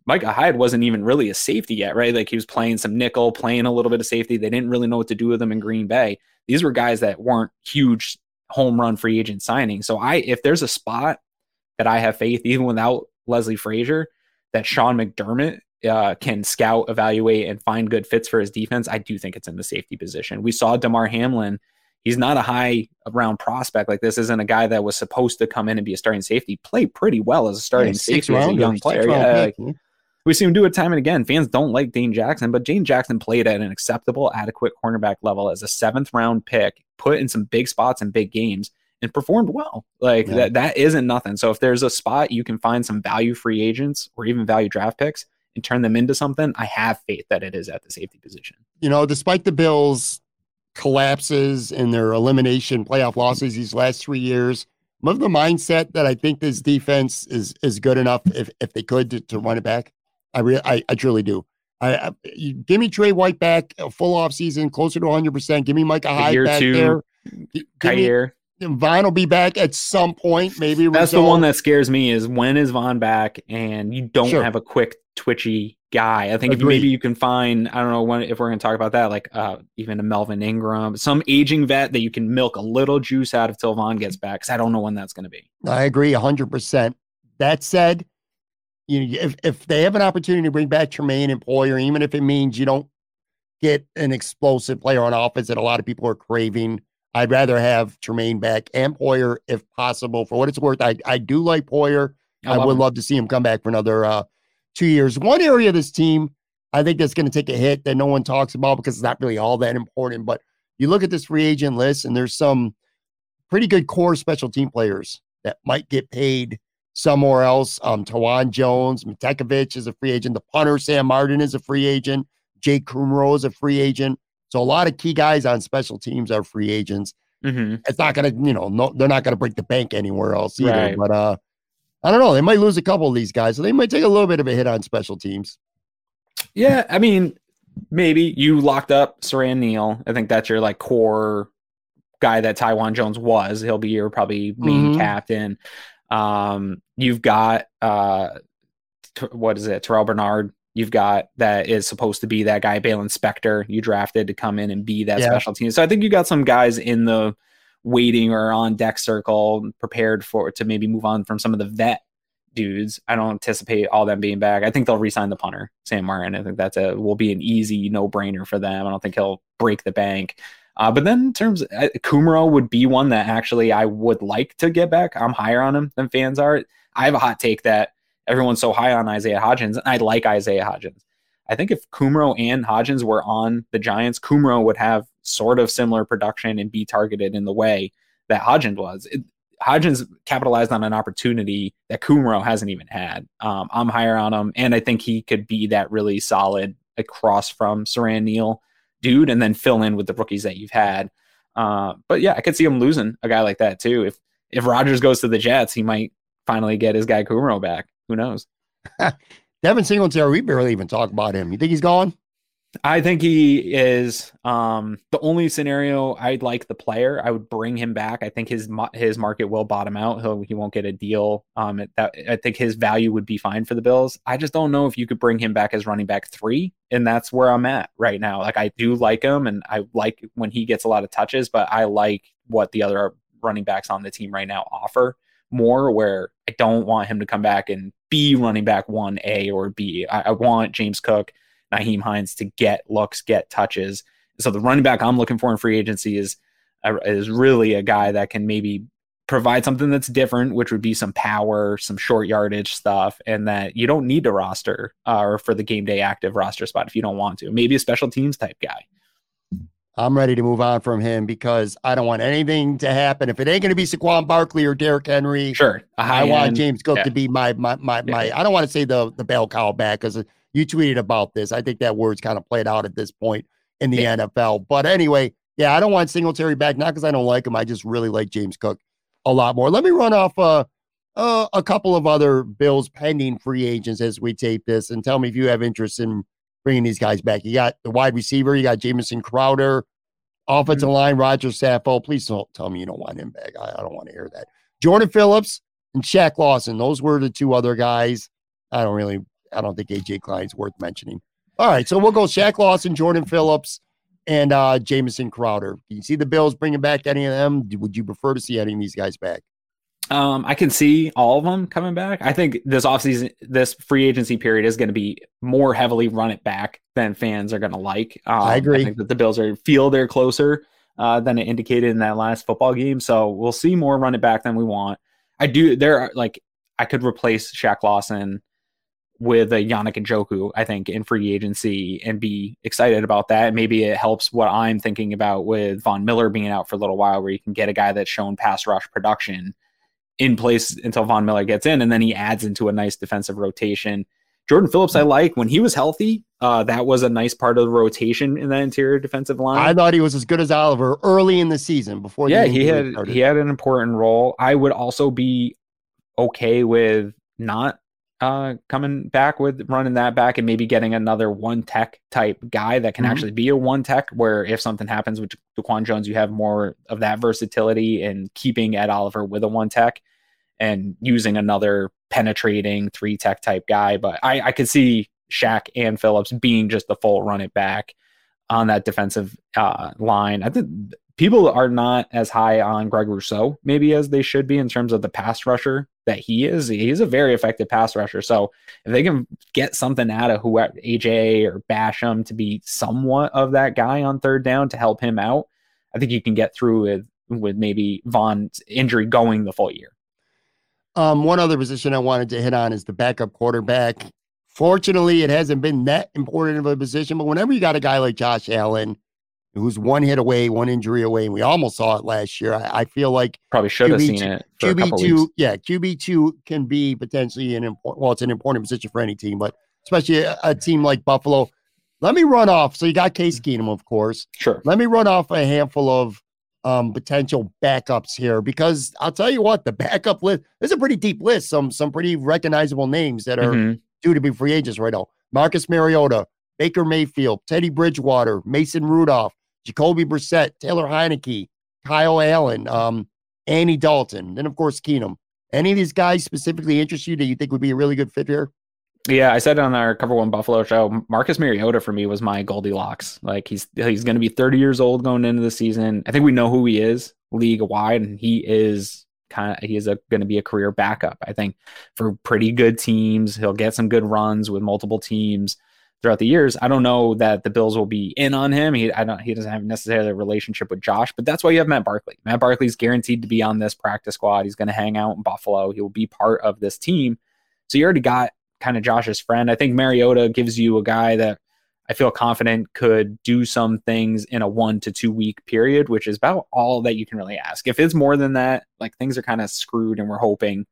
Micah Hyde wasn't even really a safety yet, right? Like he was playing some nickel, playing a little bit of safety. They didn't really know what to do with him in Green Bay. These were guys that weren't huge home run free agent signings. So I, if there's a spot that I have faith, even without Leslie Frazier, that Sean McDermott uh, can scout, evaluate, and find good fits for his defense, I do think it's in the safety position. We saw Damar Hamlin. He's not a high round prospect. Like this isn't a guy that was supposed to come in and be a starting safety. Play pretty well as a starting yeah, safety as a young player. Yeah, like, we see him do it time and again. Fans don't like Dane Jackson, but Dane Jackson played at an acceptable, adequate cornerback level as a seventh round pick, put in some big spots in big games, and performed well. Like yeah. that, that isn't nothing. So if there's a spot you can find some value free agents or even value draft picks and turn them into something, I have faith that it is at the safety position. You know, despite the Bills' collapses and their elimination playoff losses these last three years, I'm of the mindset that I think this defense is is good enough if if they could to, to run it back. I really, I, I truly do. I, I give me Trey White back a full off season, closer to 100. percent Give me Micah Hyde back two, there. Kaiir. Von will be back at some point. Maybe that's the one that scares me. Is when is Von back, and you don't sure. have a quick twitchy guy. I think if maybe you can find, I don't know when if we're going to talk about that, like uh, even a Melvin Ingram, some aging vet that you can milk a little juice out of till Von gets back. Because I don't know when that's going to be. I agree, hundred percent. That said, you know, if if they have an opportunity to bring back Tremaine and Poyer, even if it means you don't get an explosive player on offense that a lot of people are craving, I'd rather have Tremaine back and Poyer if possible. For what it's worth, I I do like Poyer. I, I would him. love to see him come back for another uh, two years. One area of this team I think that's going to take a hit that no one talks about because it's not really all that important. But you look at this free agent list, and there's some pretty good core special team players that might get paid somewhere else. Um, Taiwan Jones, Matakevich is a free agent. The punter, Sam Martin, is a free agent. Jake Kumerow is a free agent. So a lot of key guys on special teams are free agents. Mm-hmm. It's not going to, you know, no, they're not going to break the bank anywhere else either. Right. But uh, I don't know. They might lose a couple of these guys, so they might take a little bit of a hit on special teams. Yeah, I mean, maybe you locked up Siran Neal. I think that's your like core guy that Taiwan Jones was. He'll be your probably main mm-hmm. captain. Um, you've got uh, t- what is it, Terrell Bernard? You've got that is supposed to be that guy, Baylon Spector. You drafted to come in and be that yeah. special team. So I think you got some guys in the waiting or on deck circle, prepared for to maybe move on from some of the vet dudes. I don't anticipate all them being back. I think they'll resign the punter, Sam Martin. I think that's a will be an easy no brainer for them. I don't think he'll break the bank. Uh, but then in terms, uh, Kumerow would be one that actually I would like to get back. I'm higher on him than fans are. I have a hot take that everyone's so high on Isaiah Hodgins, and I like Isaiah Hodgins. I think if Kumerow and Hodgins were on the Giants, Kumerow would have sort of similar production and be targeted in the way that Hodgins was. It, Hodgins capitalized on an opportunity that Kumerow hasn't even had. Um, I'm higher on him, and I think he could be that really solid across from Siran Neal dude and then fill in with the rookies that you've had. Uh, but yeah, I could see him losing a guy like that too. If if Rodgers goes to the Jets, he might finally get his guy Kumerow back. Who knows? [laughs] Devin Singletary, we barely even talk about him. You think he's gone? I think he is um, the only scenario I'd like the player. I would bring him back. I think his his market will bottom out. He'll he won't get a deal. Um, that I think his value would be fine for the Bills. I just don't know if you could bring him back as running back three, and that's where I'm at right now. Like I do like him, and I like when he gets a lot of touches, but I like what the other running backs on the team right now offer more. Where I don't want him to come back and be running back one A or B. I, I want James Cook Nyheim Hines to get looks, get touches. So the running back I'm looking for in free agency is is really a guy that can maybe provide something that's different, which would be some power, some short yardage stuff, and that you don't need to roster uh, or for the game day active roster spot if you don't want to. Maybe a special teams type guy. I'm ready to move on from him because I don't want anything to happen. If it ain't going to be Saquon Barkley or Derrick Henry, sure. I want James Cook yeah. to be my my my yeah. my. I don't want to say the the bell cow back because you tweeted about this. I think that word's kind of played out at this point in the yeah. NFL. But anyway, yeah, I don't want Singletary back not because I don't like him. I just really like James Cook a lot more. Let me run off uh, uh, a couple of other Bills pending free agents as we tape this, and tell me if you have interest in bringing these guys back. You got the wide receiver, you got Jamison Crowder, offensive mm-hmm. line, Roger Saffold. Please don't tell me you don't want him back. I, I don't want to hear that. Jordan Phillips and Shaq Lawson. Those were the two other guys. I don't really, I don't think AJ Klein's worth mentioning. All right, so we'll go Shaq Lawson, Jordan Phillips, and uh Jamison Crowder. Do you see the Bills bringing back any of them? Would you prefer to see any of these guys back? Um, I can see all of them coming back. I think this offseason, this free agency period is going to be more heavily run it back than fans are going to like. Um, I agree. I think that the Bills are feel they're closer uh, than it indicated in that last football game. So we'll see more run it back than we want. I do. There are like I could replace Shaq Lawson with a Yannick Ngakoue, I think, in free agency and be excited about that. Maybe it helps what I'm thinking about with Von Miller being out for a little while, where you can get a guy that's shown pass rush production in place until Von Miller gets in, and then he adds into a nice defensive rotation. Jordan Phillips, I like when he was healthy. Uh, that was a nice part of the rotation in that interior defensive line. I thought he was as good as Oliver early in the season before. Yeah, he had started. he had an important role. I would also be okay with not uh, coming back with running that back and maybe getting another one tech type guy that can mm-hmm. actually be a one tech where if something happens with Daquan Jones, you have more of that versatility and keeping Ed Oliver with a one tech and using another penetrating three tech type guy. But I, I could see Shaq and Phillips being just the full run it back on that defensive uh, line. I think people are not as high on Greg Rousseau maybe as they should be in terms of the pass rusher that he is. He's a very effective pass rusher. So if they can get something out of who AJ or Basham to be somewhat of that guy on third down to help him out, I think you can get through with with maybe Von's injury going the full year. Um, one other position I wanted to hit on is the backup quarterback. Fortunately, it hasn't been that important of a position, but whenever you got a guy like Josh Allen who's one hit away, one injury away, and we almost saw it last year. I, I feel like probably should have seen it. QB two, yeah, QB two can be potentially an important. Well, it's an important position for any team, but especially a, a, team like Buffalo. Let me run off. So you got Case Keenum, of course. Sure. Let me run off a handful of um, potential backups here because I'll tell you what, the backup list is a pretty deep list. Some some pretty recognizable names that are mm-hmm. due to be free agents right now. Marcus Mariota, Baker Mayfield, Teddy Bridgewater, Mason Rudolph, Jacoby Brissett, Taylor Heinicke, Kyle Allen, um, Andy Dalton, then of course Keenum. Any of these guys specifically interest you that you think would be a really good fit here? Yeah, I said on our Cover One Buffalo show, Marcus Mariota for me was my Goldilocks. Like he's he's going to be 30 years old going into the season. I think we know who he is league wide, and he is kind of he is going to be a career backup. I think for pretty good teams, he'll get some good runs with multiple teams throughout the years. I don't know that the Bills will be in on him. He I don't he doesn't have necessarily a relationship with Josh, but that's why you have Matt Barkley. Matt Barkley's guaranteed to be on this practice squad. He's going to hang out in Buffalo. He will be part of this team. So you already got kind of Josh's friend. I think Mariota gives you a guy that I feel confident could do some things in a one to two week period, which is about all that you can really ask. If it's more than that, like things are kind of screwed and we're hoping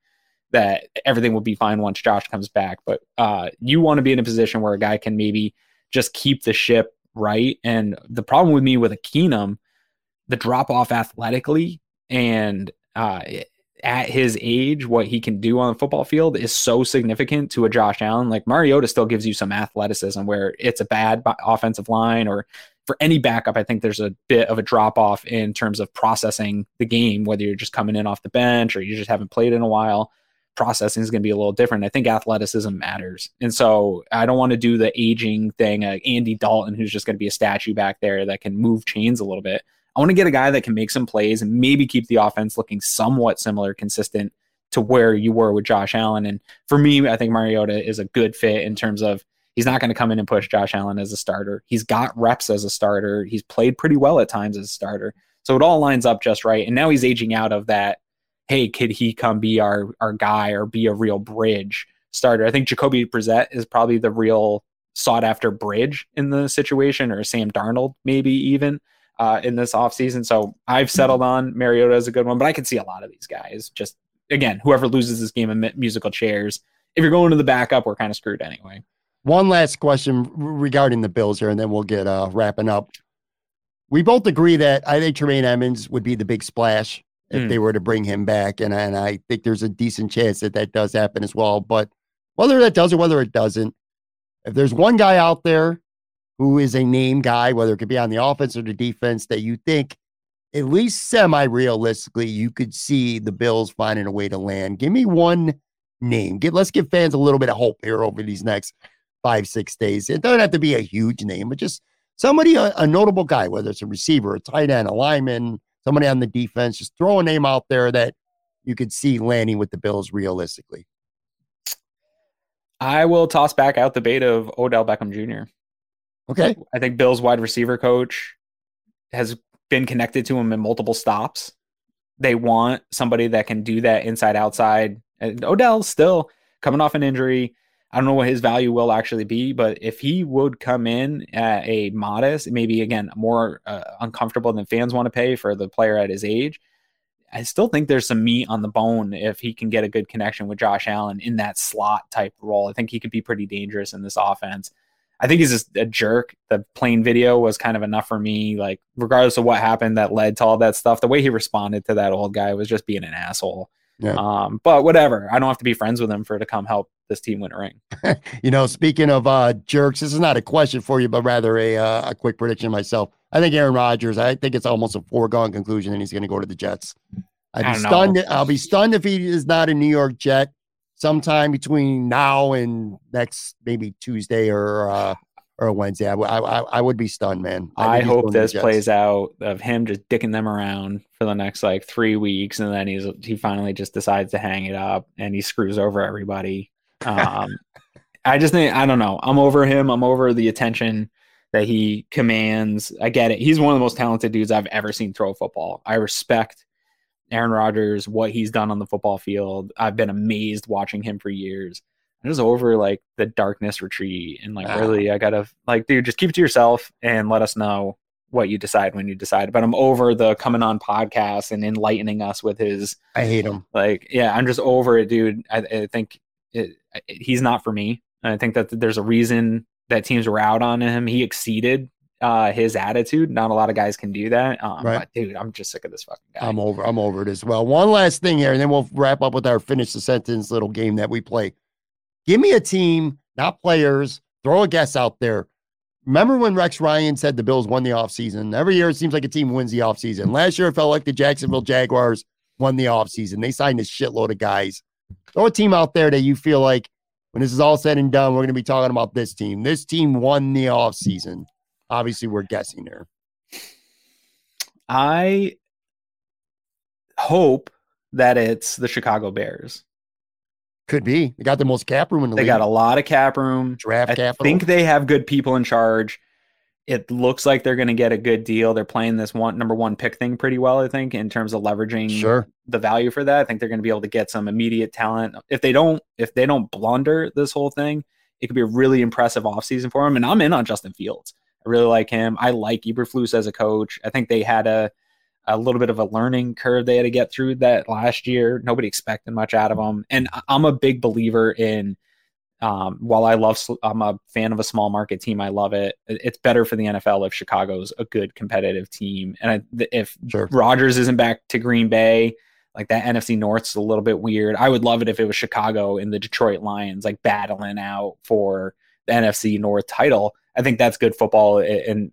that everything will be fine once Josh comes back. But uh, you want to be in a position where a guy can maybe just keep the ship right. And the problem with me with a Keenum, the drop off athletically and uh, at his age, what he can do on the football field is so significant to a Josh Allen. Like Mariota still gives you some athleticism where it's a bad offensive line or for any backup, I think there's a bit of a drop off in terms of processing the game, whether you're just coming in off the bench or you just haven't played in a while processing is going to be a little different. I think athleticism matters. And so I don't want to do the aging thing, uh, Andy Dalton, who's just going to be a statue back there that can move chains a little bit. I want to get a guy that can make some plays and maybe keep the offense looking somewhat similar, consistent to where you were with Josh Allen. And for me, I think Mariota is a good fit in terms of he's not going to come in and push Josh Allen as a starter. He's got reps as a starter. He's played pretty well at times as a starter. So it all lines up just right. And now he's aging out of that hey, could he come be our our guy or be a real bridge starter? I think Jacoby Brissett is probably the real sought after bridge in the situation, or Sam Darnold, maybe even. uh, in this offseason. So I've settled on Mariota as a good one, but I can see a lot of these guys. Just again, whoever loses this game of musical chairs, if you're going to the backup, we're kind of screwed anyway. One last question regarding the Bills here, and then we'll get uh, wrapping up. We both agree that I think Tremaine Edmunds would be the big splash if mm. they were to bring him back, and, and I think there's a decent chance that that does happen as well. But whether that does or whether it doesn't, if there's one guy out there who is a name guy, whether it could be on the offense or the defense, that you think at least semi realistically you could see the Bills finding a way to land. Give me one name. Give let's give fans a little bit of hope here over these next five, six days. It doesn't have to be a huge name, but just somebody, a, a notable guy, whether it's a receiver, a tight end, a lineman, somebody on the defense. Just throw a name out there that you could see landing with the Bills realistically. I will toss back out the bait of Odell Beckham Jr. Okay. I think Bill's wide receiver coach has been connected to him in multiple stops. They want somebody that can do that inside outside. And Odell still coming off an injury. I don't know what his value will actually be, but if he would come in at a modest, maybe again more uh, uncomfortable than fans want to pay for the player at his age, I still think there's some meat on the bone if he can get a good connection with Josh Allen in that slot type role. I think he could be pretty dangerous in this offense. I think he's just a jerk. The plane video was kind of enough for me. Like, regardless of what happened that led to all that stuff, the way he responded to that old guy was just being an asshole. Yeah. Um, but whatever. I don't have to be friends with him for to come help this team win a ring. [laughs] you know, speaking of uh, jerks, this is not a question for you, but rather a uh, a quick prediction myself. I think Aaron Rodgers. I think it's almost a foregone conclusion, and he's going to go to the Jets. I'd be stunned. Know. I'll be stunned if he is not a New York Jet sometime between now and next maybe Tuesday or uh, or a Wednesday. I, I, I would be stunned, man. I, I hope this plays out of him just dicking them around for the next like three weeks, and then he's he finally just decides to hang it up and he screws over everybody. Um, [laughs] I just think I don't know. I'm over him. I'm over the attention that he commands. I get it. He's one of the most talented dudes I've ever seen throw football. I respect Aaron Rodgers, what he's done on the football field. I've been amazed watching him for years. I'm just over like the darkness retreat and like really I gotta like dude, just keep it to yourself and let us know what you decide when you decide. But I'm over the coming on podcast and enlightening us with his. I hate him. Like, yeah, I'm just over it, dude. I, I think it, he's not for me. I think that there's a reason that teams were out on him. He exceeded uh, his attitude. Not a lot of guys can do that. Um, right. But dude, I'm just sick of this fucking guy. I'm over. I'm over it as well. One last thing here, and then we'll wrap up with our finish the sentence little game that we play. Give me a team, not players. Throw a guess out there. Remember when Rex Ryan said the Bills won the offseason? Every year it seems like a team wins the offseason. Last year it felt like the Jacksonville Jaguars won the offseason. They signed a shitload of guys. Throw a team out there that you feel like when this is all said and done, we're going to be talking about this team. This team won the offseason. Obviously, we're guessing here. I hope that it's the Chicago Bears. Could be. They got the most cap room in the they league. got a lot of cap room. Draft cap. I capital. think they have good people in charge. It looks like they're going to get a good deal. They're playing this one number one pick thing pretty well, I think, in terms of leveraging sure. the value for that. I think they're going to be able to get some immediate talent. If they don't, if they don't blunder this whole thing, it could be a really impressive offseason for them. And I'm in on Justin Fields. I really like him. I like Eberflus as a coach. I think they had a a little bit of a learning curve they had to get through that last year. Nobody expected much out of them. And I'm a big believer in, um, while I love, I'm a fan of a small market team. I love it. It's better for the NFL if Chicago's a good competitive team. And I, if sure. Rodgers isn't back to Green Bay, like that NFC North's a little bit weird. I would love it if it was Chicago and the Detroit Lions like battling out for the NFC North title. I think that's good football. And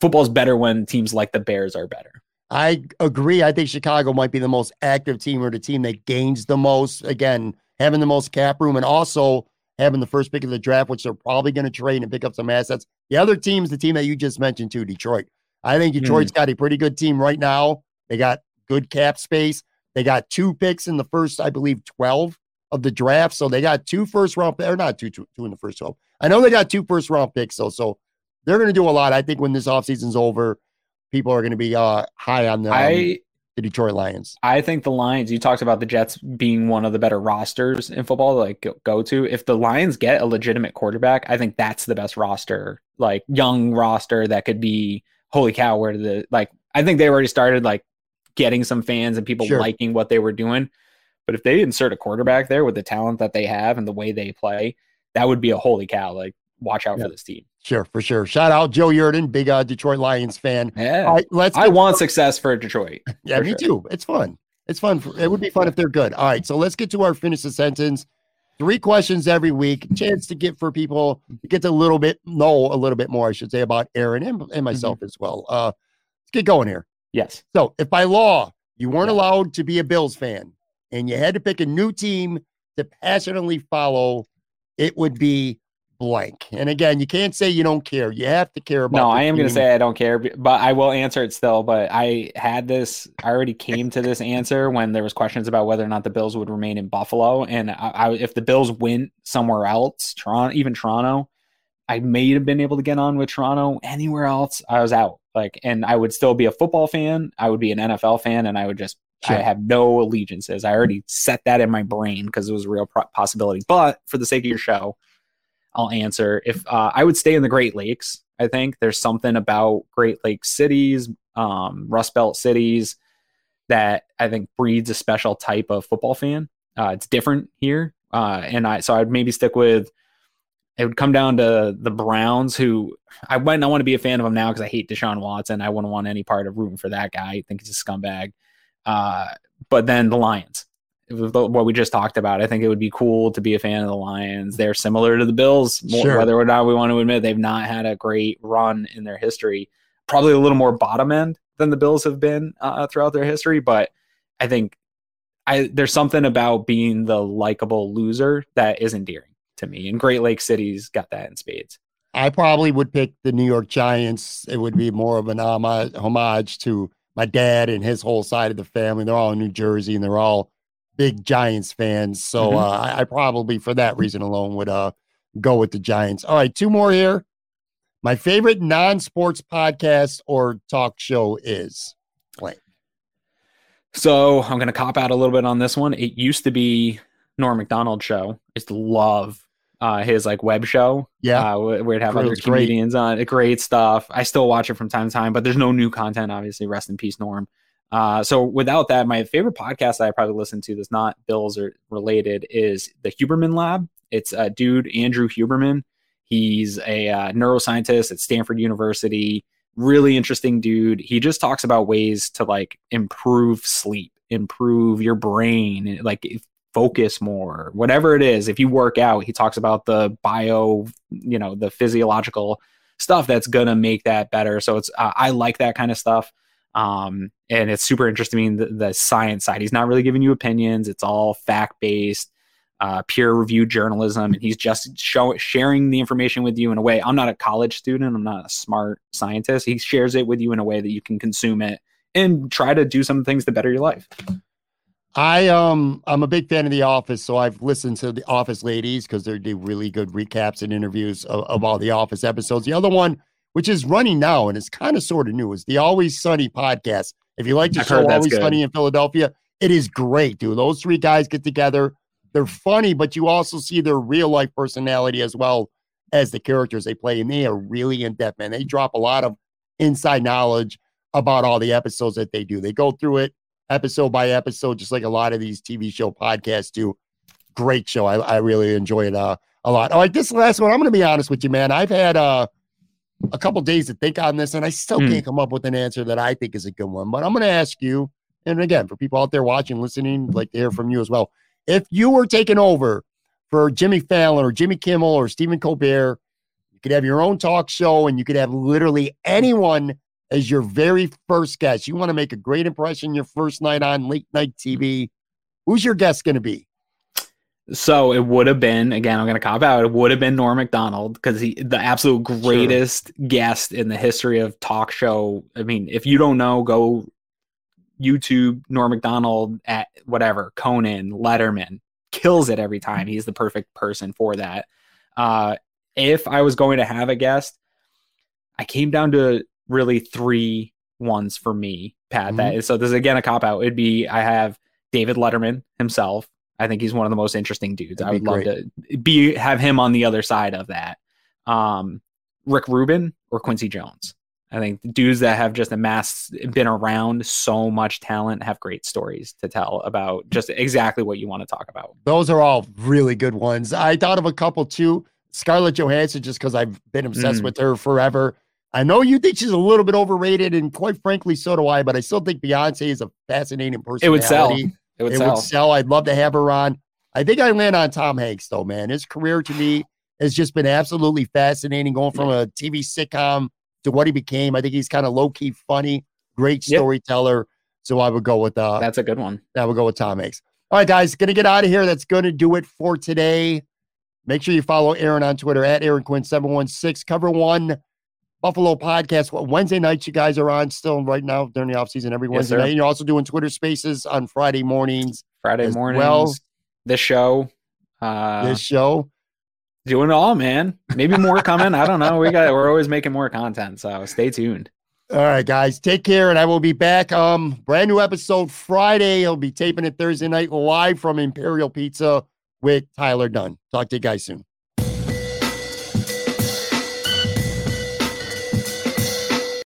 football's better when teams like the Bears are better. I agree. I think Chicago might be the most active team or the team that gains the most. Again, having the most cap room and also having the first pick of the draft, which they're probably going to trade and pick up some assets. The other team's the team that you just mentioned too, Detroit. I think Detroit's mm. got a pretty good team right now. They got good cap space. They got two picks in the first, I believe, 12 of the draft. So they got two first round, or not two, two, two in the first 12. I know they got two first round picks, though. So they're going to do a lot. I think when this offseason's over, people are going to be uh, high on the, um, I, the Detroit Lions. I think the Lions, you talked about the Jets being one of the better rosters in football to like go, go to. If the Lions get a legitimate quarterback, I think that's the best roster, like young roster that could be holy cow, where the like? I think they already started like getting some fans and people Sure. liking what they were doing. But if they insert a quarterback there with the talent that they have and the way they play, that would be a holy cow. Like, watch out Yeah. for this team. Sure, for sure. Shout out Joe Yurden, big uh, Detroit Lions fan. Yeah. Right, let's. I want success for Detroit. [laughs] Yeah, for me sure. too. It's fun. It's fun. For, it would be fun if they're good. All right, so let's get to our finish the sentence. Three questions every week. Chance to get for people to get a little bit know a little bit more, I should say, about Aaron and, and myself as well. Uh, let's get going here. Yes. So, if by law you weren't Yeah. allowed to be a Bills fan and you had to pick a new team to passionately follow, it would be blank. And again, you can't say you don't care. You have to care about. No, I am going to say I don't care, but I will answer it still. But I had this, I already came to this answer when there was questions about whether or not the Bills would remain in Buffalo, and I, I, if the Bills went somewhere else, Toronto, even Toronto, I may have been able to get on with Toronto. Anywhere else, I was out. Like, and I would still be a football fan. I would be an NFL fan, and I would just, Sure. I have no allegiances. I already set that in my brain because it was a real pro- possibility. But for the sake of your show, I'll answer. If uh, I would stay in the Great Lakes, I think there's something about Great Lakes cities, um, Rust Belt cities, that I think breeds a special type of football fan. Uh, it's different here, uh, and I so I'd maybe stick with. It would come down to the Browns, who I might not want to be a fan of them now because I hate Deshaun Watson. I wouldn't want any part of rooting for that guy. I think he's a scumbag. Uh, but then the Lions, what we just talked about. I think it would be cool to be a fan of the Lions. They're similar to the Bills, Sure. whether or not we want to admit they've not had a great run in their history. Probably a little more bottom end than the Bills have been uh, throughout their history, but I think I there's something about being the likable loser that is endearing to me. And Great Lake City's got that in spades. I probably would pick the New York Giants. It would be more of an homage, homage to my dad and his whole side of the family. They're all in New Jersey and they're all big Giants fans. So Mhm. uh, I, probably, for that reason alone, would uh, go with the Giants. All right, two more here. My favorite non-sports podcast or talk show is blank. So I'm going to cop out a little bit on this one. It used to be Norm Macdonald show. I used to love uh, his like web show. Yeah, uh, he'd have other it's great. comedians on. Great stuff. I still watch it from time to time, but there's no new content. Obviously, rest in peace, Norm. Uh, so without that, my favorite podcast that I probably listen to that's not Bills or related is the Huberman Lab. It's a dude Andrew Huberman. He's a uh, neuroscientist at Stanford University. Really interesting dude. He just talks about ways to like improve sleep, improve your brain, like focus more, whatever it is. If you work out, he talks about the bio, you know, the physiological stuff that's gonna make that better. So it's uh, I like that kind of stuff. Um, and it's super interesting the, the science side. He's not really giving you opinions. It's all fact based, uh, peer reviewed journalism, and he's just show, sharing the information with you in a way. I'm not a college student. I'm not a smart scientist. He shares it with you in a way that you can consume it and try to do some things to better your life. I um I'm a big fan of The Office, so I've listened to The Office ladies because they do really good recaps and interviews of, of all the Office episodes. The other one, which is running now and it's kind of sort of new, is the Always Sunny podcast. If you like the I've show Always good. Sunny in Philadelphia, it is great, dude. Those three guys get together. They're funny, but you also see their real life personality as well as the characters they play, and they are really in depth, man. They drop a lot of inside knowledge about all the episodes that they do. They go through it episode by episode, just like a lot of these TV show podcasts do. Great show. I, I really enjoy it uh, a lot. All right, this last one, I'm going to be honest with you, man. I've had uh, a couple days to think on this, and I still Hmm. can't come up with an answer that I think is a good one. But I'm going to ask you, and again, for people out there watching, listening, like to hear from you as well. If you were taking over for Jimmy Fallon or Jimmy Kimmel or Stephen Colbert, you could have your own talk show and you could have literally anyone as your very first guest. You want to make a great impression your first night on late night TV. Who's your guest going to be? So it would have been again. I'm going to cop out. It would have been Norm Macdonald because he, the absolute greatest guest in the history of talk show. I mean, if you don't know, go YouTube Norm Macdonald at whatever Conan Letterman kills it every time. He's the perfect person for that. Uh, if I was going to have a guest, I came down to really three ones for me, Pat. That is so. This is again a cop out. It'd be I have David Letterman himself. I think he's one of the most interesting dudes. That'd I would love to be have him on the other side of that. Um, Rick Rubin or Quincy Jones. I think dudes that have just amassed, been around so much talent, have great stories to tell about just exactly what you want to talk about. Those are all really good ones. I thought of a couple too. Scarlett Johansson, just because I've been obsessed Mm. with her forever. I know you think she's a little bit overrated, and quite frankly, so do I. But I still think Beyonce is a fascinating personality. It would sell. It would it sell. would sell. I'd love to have her on. I think I land on Tom Hanks though, man. His career to me has just been absolutely fascinating, going from a TV sitcom to what he became. I think he's kind of low key funny, great Yep. storyteller. So I would go with uh, That's a good one. that would go with Tom Hanks. All right, guys, gonna get out of here. That's gonna do it for today. Make sure you follow Aaron on Twitter at Aaron Quinn seven one six. Cover one Buffalo podcast. What Wednesday nights you guys are on still right now during the offseason every Yes, Wednesday sir. night. You're also doing Twitter Spaces on Friday mornings. Friday mornings. well. this show. Uh, this show. doing it all, man. Maybe more coming. I don't know. We got. We're always making more content, so stay tuned. All right, guys, take care, and I will be back. Um, brand new episode Friday. I'll be taping it Thursday night live from Imperial Pizza with Tyler Dunn. Talk to you guys soon.